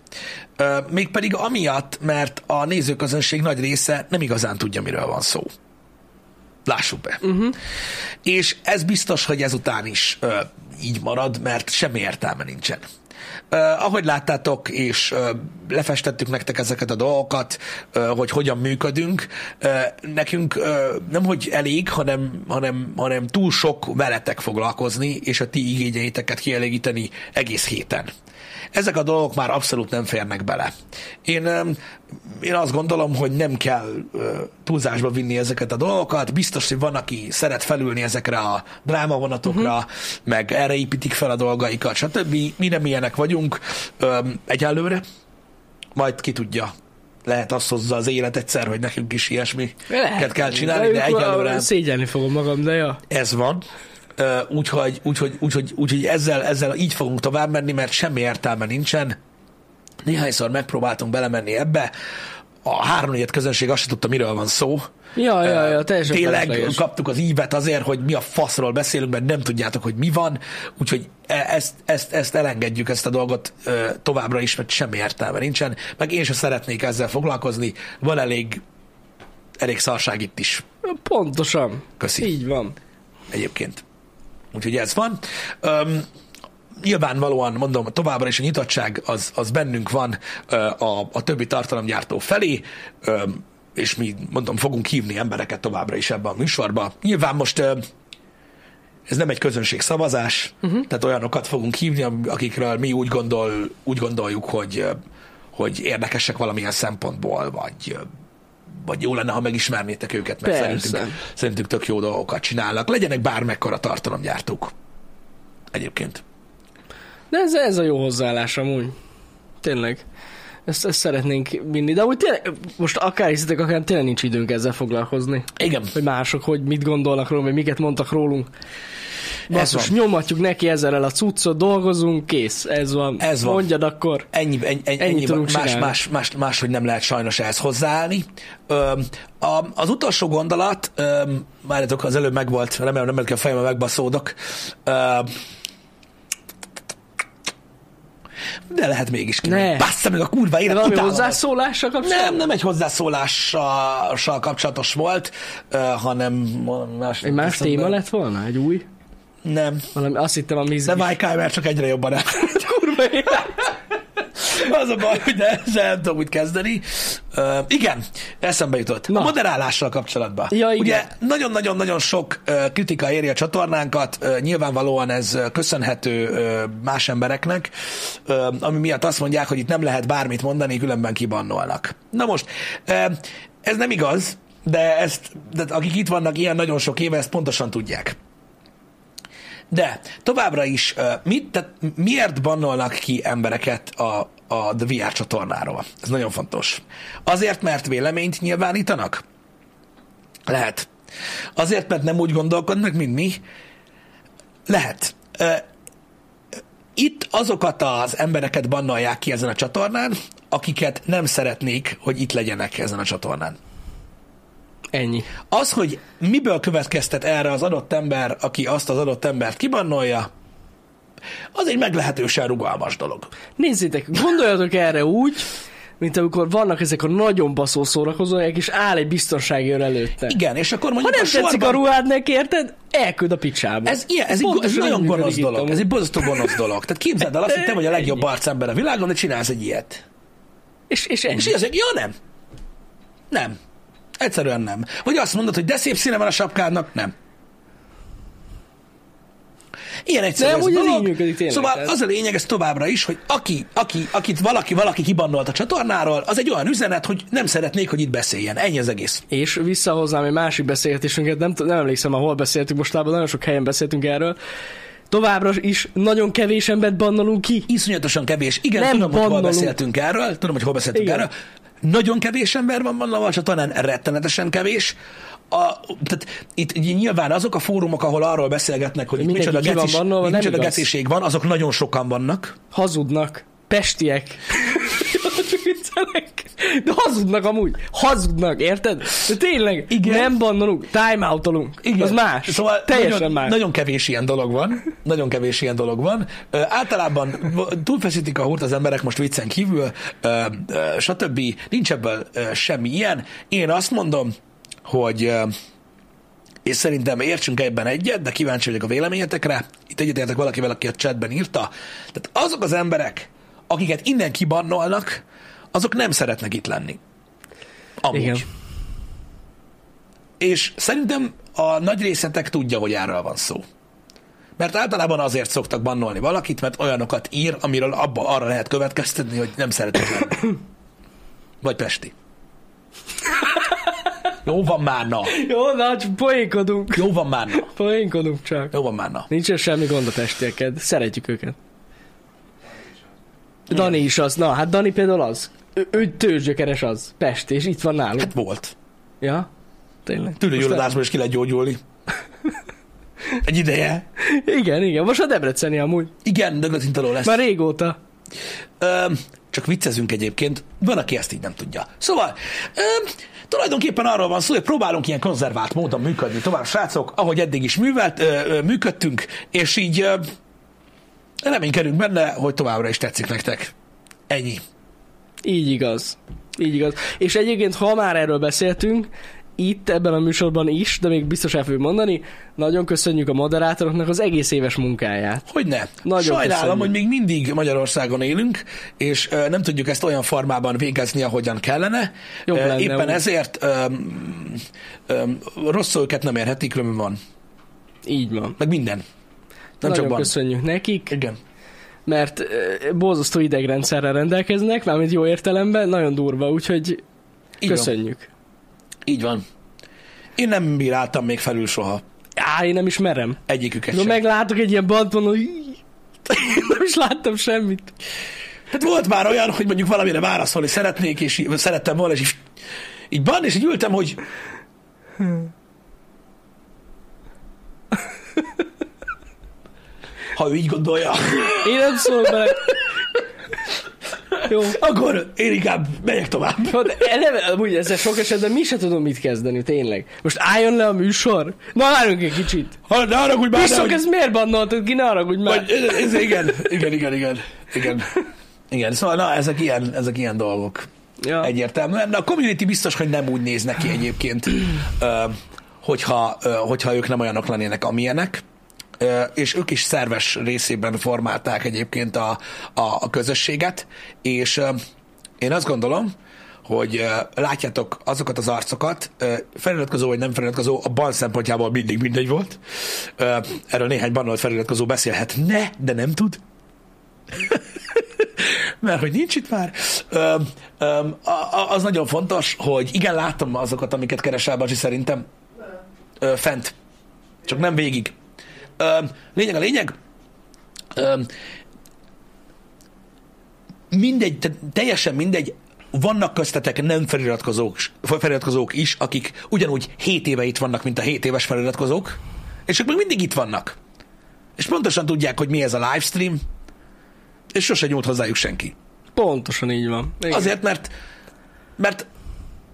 A: Mégpedig amiatt, mert a nézőközönség nagy része nem igazán tudja, miről van szó. Lássuk be. Uh-huh. És ez biztos, hogy ezután is uh, így marad, mert semmi értelme nincsen. Uh, ahogy láttátok, és uh, lefestettük nektek ezeket a dolgokat, uh, hogy hogyan működünk, uh, nekünk uh, nem hogy elég, hanem, hanem, hanem túl sok veletek foglalkozni, és a ti igényeiteket kielégíteni egész héten. Ezek a dolgok már abszolút nem férnek bele. Én, én azt gondolom, hogy nem kell túlzásba vinni ezeket a dolgokat. Biztos, hogy van, aki szeret felülni ezekre a drámavonatokra, uh-huh. meg erre építik fel a dolgaikat, stb. Mi nem ilyenek vagyunk egyelőre. Majd ki tudja, lehet azt hozza az élet egyszer, hogy nekünk is ilyesmi kell csinálni, de, de egyelőre...
B: Szégyelni fogom magam, de ja.
A: Ez van. Úgyhogy, úgyhogy, úgyhogy, úgyhogy ezzel, ezzel így fogunk tovább menni, mert semmi értelme nincsen. Néhányszor megpróbáltunk belemenni ebbe, a háromnegyed közönség azt sem tudta, miről van szó.
B: Ja, ja, ja, teljesen
A: Tényleg felesleges. kaptuk az ívet azért, hogy mi a faszról beszélünk, mert nem tudjátok, hogy mi van, úgyhogy e, ezt, ezt, ezt elengedjük, ezt a dolgot továbbra is, mert semmi értelme nincsen, meg én sem szeretnék ezzel foglalkozni, van elég, elég szarság itt is.
B: Pontosan.
A: Köszi.
B: Így van.
A: Egyébként. Úgyhogy ez van. Um, nyilvánvalóan mondom, továbbra is a nyitottság az, az bennünk van a, a többi tartalomgyártó felé, és mi, mondom, fogunk hívni embereket továbbra is ebbe a műsorba. Nyilván most ez nem egy közönség szavazás, uh-huh. tehát olyanokat fogunk hívni, akikről mi úgy, gondol, úgy gondoljuk, hogy, hogy érdekesek valamilyen szempontból, vagy vagy jó lenne, ha megismernétek őket, mert szerintünk, szerintünk tök jó dolgokat csinálnak. Legyenek bármekkora tartalomgyártók. Egyébként.
B: De ez, ez a jó hozzáállás amúgy. Tényleg. Ezt, ezt szeretnénk vinni, de úgy tényleg, most akár hiszitek, akár tényleg nincs időnk ezzel foglalkozni.
A: Igen.
B: Hogy mások, hogy mit gondolnak rólunk, vagy miket mondtak rólunk. Basszus, nyomatjuk neki ezzel a cuccot, dolgozunk, kész, ez van. Ez van. Mondjad akkor.
A: Ennyi, ennyi, ennyi, ennyi tudunk más, más, más, más, hogy nem lehet sajnos ehhez hozzáállni. Ö, a, az utolsó gondolat, ö, már az előbb megvolt, remélem nem kell a fejembe megbaszódok. Ö, de lehet mégis ki. Ne. Bassza meg a kurva élet.
B: Valami hozzászólással
A: kapcsolatos? Nem, nem egy hozzászólással kapcsolatos volt, uh, hanem
B: más. Egy más téma lett volna? Egy új?
A: Nem.
B: Valami, azt hittem a mizgis.
A: De Mike mert csak egyre jobban el. (laughs) kurva élet. Az a baj, hogy ezzel nem tudom úgy kezdeni. Uh, igen, eszembe jutott. Na. A moderálással kapcsolatban.
B: Ja, igen.
A: Ugye nagyon-nagyon-nagyon sok uh, kritika éri a csatornánkat, uh, nyilvánvalóan ez köszönhető uh, más embereknek, uh, ami miatt azt mondják, hogy itt nem lehet bármit mondani, különben kibannolnak. Na most, uh, ez nem igaz, de ezt, de akik itt vannak ilyen nagyon sok éve, ezt pontosan tudják. De továbbra is, mit, tehát miért bannolnak ki embereket a, a The VR csatornáról? Ez nagyon fontos. Azért, mert véleményt nyilvánítanak? Lehet. Azért, mert nem úgy gondolkodnak, mint mi? Lehet. Itt azokat az embereket bannolják ki ezen a csatornán, akiket nem szeretnék, hogy itt legyenek ezen a csatornán.
B: Ennyi.
A: Az, hogy miből következtet erre az adott ember, aki azt az adott embert kibannolja, az egy meglehetősen rugalmas dolog.
B: Nézzétek, gondoljatok erre úgy, mint amikor vannak ezek a nagyon baszó szórakozóak, és áll egy biztonsági őr előtte.
A: Igen, és akkor
B: Ha
A: mondjuk
B: nem
A: a
B: tetszik
A: sorban...
B: a ruhád neki, érted? Elküld a picsába.
A: Ez, ilyen, ez, egy, ez nagyon gonosz dolog. Ez egy borzasztó gonosz dolog. Tehát képzeld el azt, hogy te vagy a legjobb arcember a világon, de csinálsz egy ilyet.
B: És, és ennyi.
A: És így az, hogy ja nem. Nem. Egyszerűen nem. Vagy azt mondod, hogy de szép színe van a sapkádnak, nem. Ilyen egyszerű
B: Nem,
A: ez a dolog.
B: működik tényleg,
A: Szóval
B: tehát.
A: az a lényeg ez továbbra is, hogy aki, aki, akit valaki, valaki kibannolt a csatornáról, az egy olyan üzenet, hogy nem szeretnék, hogy itt beszéljen. Ennyi az egész.
B: És visszahoznám egy másik beszélgetésünket, nem, nem emlékszem, ahol beszéltünk mostában, nagyon sok helyen beszéltünk erről. Továbbra is nagyon kevés embert bannolunk ki.
A: Iszonyatosan kevés. Igen,
B: Nem
A: tudom, hogy hol
B: bannolunk.
A: beszéltünk erről. Tudom, hogy hol beszéltünk
B: Igen.
A: erről. Nagyon kevés ember van bannolva a csatornán, rettenetesen kevés. A, tehát itt nyilván azok a fórumok, ahol arról beszélgetnek, hogy
B: Mindenki
A: micsoda,
B: van
A: gecis, itt
B: nem
A: micsoda
B: igaz.
A: geciség van, azok nagyon sokan vannak.
B: Hazudnak. Pestiek. De hazudnak amúgy. Hazudnak, érted? De tényleg,
A: Igen.
B: nem bannolunk, timeoutolunk. Igen. Az más.
A: Szóval
B: Teljesen
A: nagyon,
B: más.
A: nagyon kevés ilyen dolog van. Nagyon kevés ilyen dolog van. Ö, általában túlfeszítik a húrt az emberek most viccen kívül, ö, ö, stb. Nincs ebből ö, semmi ilyen. Én azt mondom, hogy és szerintem értsünk ebben egyet, de kíváncsi vagyok a véleményetekre. Itt egyetértek valakivel, aki a chatben írta. Tehát azok az emberek, akiket innen kibannolnak, azok nem szeretnek itt lenni. Amúgy.
B: Igen.
A: És szerintem a nagy részetek tudja, hogy erről van szó. Mert általában azért szoktak bannolni valakit, mert olyanokat ír, amiről abba arra lehet következtetni, hogy nem szeretek lenni. Vagy Pesti. (laughs) Jó van már, na.
B: Jó, na, csak poénkodunk.
A: Jó van már, na.
B: Poénkodunk csak.
A: Jó van már, na.
B: Nincsen semmi gond a testieked. Szeretjük őket. Dani is az. Na, hát Dani például az. Ő, ő tőzsgyökeres az. Pest, és itt van nálunk.
A: Hát volt.
B: Ja? Tényleg.
A: Tűrőgyulladásból is ki lehet gyógyulni. Egy ideje.
B: Igen, igen. Most a Debreceni amúgy.
A: Igen, dögletintaló lesz.
B: Már régóta.
A: Ö, csak viccezünk egyébként, van, aki ezt így nem tudja. Szóval, ö, tulajdonképpen arról van szó, hogy próbálunk ilyen konzervált módon működni tovább, srácok, ahogy eddig is művelt, ö, ö, működtünk, és így ö, reménykedünk benne, hogy továbbra is tetszik nektek. Ennyi.
B: Így igaz. Így igaz. És egyébként, ha már erről beszéltünk, itt ebben a műsorban is, de még biztos el fogjuk mondani, nagyon köszönjük a moderátoroknak az egész éves munkáját.
A: Hogy ne?
B: Nagyon
A: Sajnálom,
B: köszönjük.
A: hogy még mindig Magyarországon élünk, és ö, nem tudjuk ezt olyan formában végezni, ahogyan kellene.
B: Jobb
A: Ö,
B: lenne
A: Éppen
B: úgy.
A: ezért öm, öm, rossz őket nem érhetik, különben van.
B: Így van.
A: Meg minden. Nem
B: nagyon
A: csak van.
B: köszönjük nekik,
A: Igen.
B: mert ö, borzasztó idegrendszerrel rendelkeznek, mármint jó értelemben, nagyon durva, úgyhogy
A: Így van. Így van. Én nem bíráltam még felül soha.
B: Á, én nem is merem.
A: Egyiküket
B: Ha
A: sem.
B: meglátok egy ilyen banton, hogy (laughs) nem is láttam semmit.
A: Hát volt már olyan, hogy mondjuk valamire válaszolni szeretnék, és szerettem volna, és így, így ban, és így ültem, hogy ha ő így gondolja,
B: Én nem szólok bele. Jó.
A: akkor én inkább megyek tovább.
B: Hát eleve, amúgy ezzel sok esetben mi se tudom mit kezdeni, tényleg. Most álljon le a műsor? Na, várjunk egy kicsit.
A: Ha, ne hogy már,
B: Viszont
A: hogy,
B: ez miért bannoltad ki? Ne haragudj már.
A: vagy, ez, ez, igen, igen, igen, igen, igen. Igen, szóval na, ezek ilyen, ezek ilyen dolgok.
B: Ja.
A: Egyértelműen. De a community biztos, hogy nem úgy néz neki egyébként, hogyha, hogyha ők nem olyanok lennének, amilyenek. És ők is szerves részében formálták egyébként a, a, a közösséget, és én azt gondolom, hogy látjátok azokat az arcokat, feliratkozó vagy nem feliratkozó, a ban szempontjából mindig mindegy volt. Erről néhány banolt feliratkozó beszélhetne, de nem tud (laughs) mert hogy nincs itt már. Öm, öm, az nagyon fontos, hogy igen, látom azokat, amiket keresel, Bacsi, szerintem. Ö, fent. Csak nem végig. Lényeg a lényeg. Mindegy, te, teljesen mindegy, vannak köztetek nem feliratkozók, feliratkozók is, akik ugyanúgy 7 éve itt vannak, mint a 7 éves feliratkozók, és ők még mindig itt vannak. És pontosan tudják, hogy mi ez a livestream, és sose nyúlt hozzájuk senki.
B: Pontosan így van. Igen.
A: Azért, mert, mert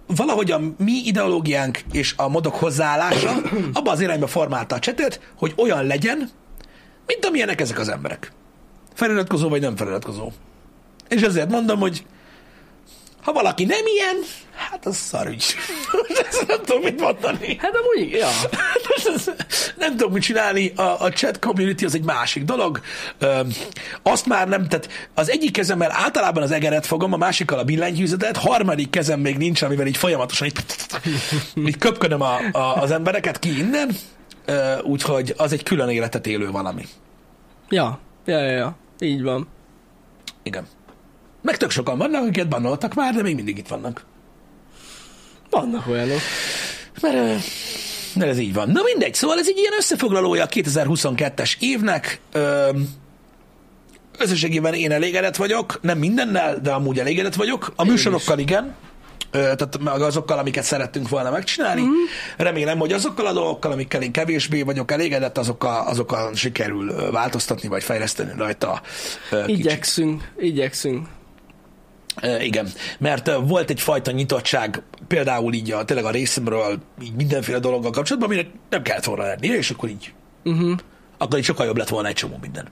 A: valahogy a mi ideológiánk és a modok hozzáállása abba az irányba formálta a csetet, hogy olyan legyen, mint amilyenek ezek az emberek. Feliratkozó vagy nem feliratkozó. És ezért mondom, hogy ha valaki nem ilyen, hát az szarügy. (laughs) Ezt nem tudom mit mondani.
B: Hát amúgy, ja. (laughs)
A: nem tudom mit csinálni, a, a chat community az egy másik dolog. Ö, azt már nem, tehát az egyik kezemmel általában az egeret fogom, a másikkal a billentyűzetet, harmadik kezem még nincs, amivel így folyamatosan így, (laughs) így köpködöm a, a, az embereket ki innen, Ö, úgyhogy az egy külön életet élő valami.
B: Ja, ja, ja, ja. Így van.
A: Igen. Meg tök sokan vannak, akiket bannoltak már, de még mindig itt vannak.
B: Vannak olyanok.
A: Mert, mert ez így van. Na mindegy, szóval ez egy ilyen összefoglalója a 2022-es évnek. Összességében én elégedett vagyok, nem mindennel, de amúgy elégedett vagyok. A
B: Én
A: műsorokkal igen, Ö, tehát meg azokkal, amiket szerettünk volna megcsinálni. Mm. Remélem, hogy azokkal a dolgokkal, amikkel én kevésbé vagyok elégedett, azokkal, azokkal sikerül változtatni, vagy fejleszteni rajta. kicsit.
B: Igyekszünk, igyekszünk.
A: Igen, mert volt egyfajta nyitottság, például így a, tényleg a részemről, így mindenféle dologgal kapcsolatban, aminek nem kellett volna lennie, és akkor így,
B: Uh-huh.
A: akkor így sokkal jobb lett volna egy csomó minden.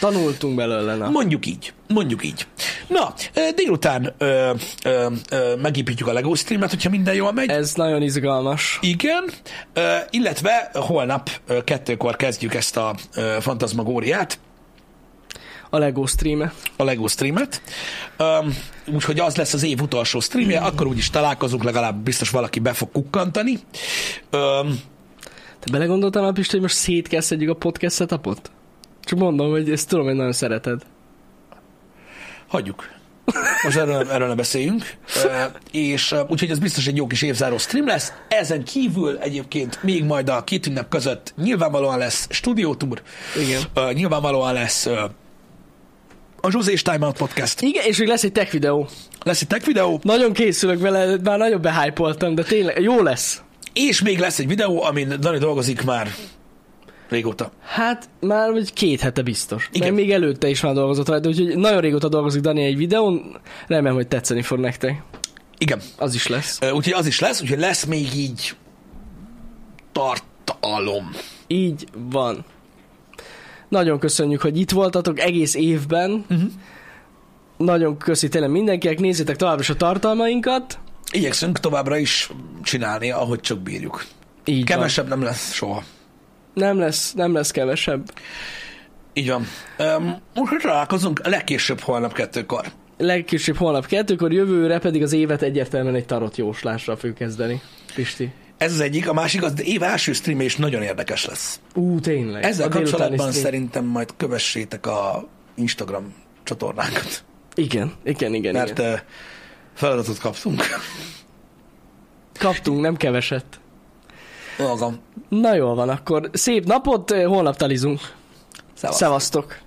B: Tanultunk belőle, na.
A: Mondjuk így, mondjuk így. Na, délután ö, ö, ö, megépítjük a LEGO streamet, hogyha minden jól megy.
B: Ez nagyon izgalmas.
A: Igen, ö, illetve holnap ö, kettőkor kezdjük ezt a ö, fantasmagóriát,
B: A Lego stream
A: a LEGO streamet. Um, úgyhogy az lesz az év utolsó streamje, akkor úgyis találkozunk, legalább biztos valaki be fog kukkantani. Um,
B: Te belegondoltál már, Pisti, hogy most szét kell szedjük a podcast setupot? Csak mondom, hogy ezt tudom, hogy nagyon szereted.
A: hagyjuk. Most erről, erről ne beszéljünk. Uh, és úgyhogy ez biztos egy jó kis évzáró stream lesz. Ezen kívül egyébként még majd a két ünnep között nyilvánvalóan lesz stúdiótúr.
B: Igen.
A: Uh, nyilvánvalóan lesz a Zsuzés Time Out Podcast.
B: Igen, és még lesz egy tech videó.
A: Lesz egy tech videó,
B: Nagyon készülök vele, már nagyon behypoltam, de tényleg jó lesz.
A: és még lesz egy videó, amin Dani dolgozik már régóta.
B: Hát már vagy két hete biztos.
A: Igen.
B: Meg még előtte is már dolgozott rajta, úgyhogy nagyon régóta dolgozik Dani egy videón, remélem, hogy tetszeni fog nektek.
A: Igen.
B: Az is lesz.
A: Úgyhogy az is lesz, úgyhogy lesz még így tartalom.
B: Így van. Nagyon köszönjük, hogy itt voltatok egész évben. Uh-huh. Nagyon köszi tényleg mindenkinek, nézzétek továbbra is a tartalmainkat.
A: Igyekszünk továbbra is csinálni, ahogy csak bírjuk.
B: Így
A: Kevesebb nem lesz soha.
B: van. Nem lesz, nem lesz kevesebb.
A: Így van. Um, most találkozunk legkésőbb holnap kettőkor.
B: Legkésőbb holnap kettőkor, jövőre pedig az évet egyértelműen egy tarot jóslásra fog kezdeni. Pisti.
A: Ez az egyik, a másik az év első stream is nagyon érdekes lesz.
B: Ú, tényleg.
A: Ezzel
B: A
A: kapcsolatban szerintem majd kövessétek a Instagram csatornánkat,
B: Igen, igen, igen.
A: mert
B: igen.
A: ö, feladatot kaptunk.
B: Kaptunk, nem keveset.
A: Magam.
B: Na jól van, akkor szép napot, holnap talizunk.
A: Szevasz.
B: Szevasztok!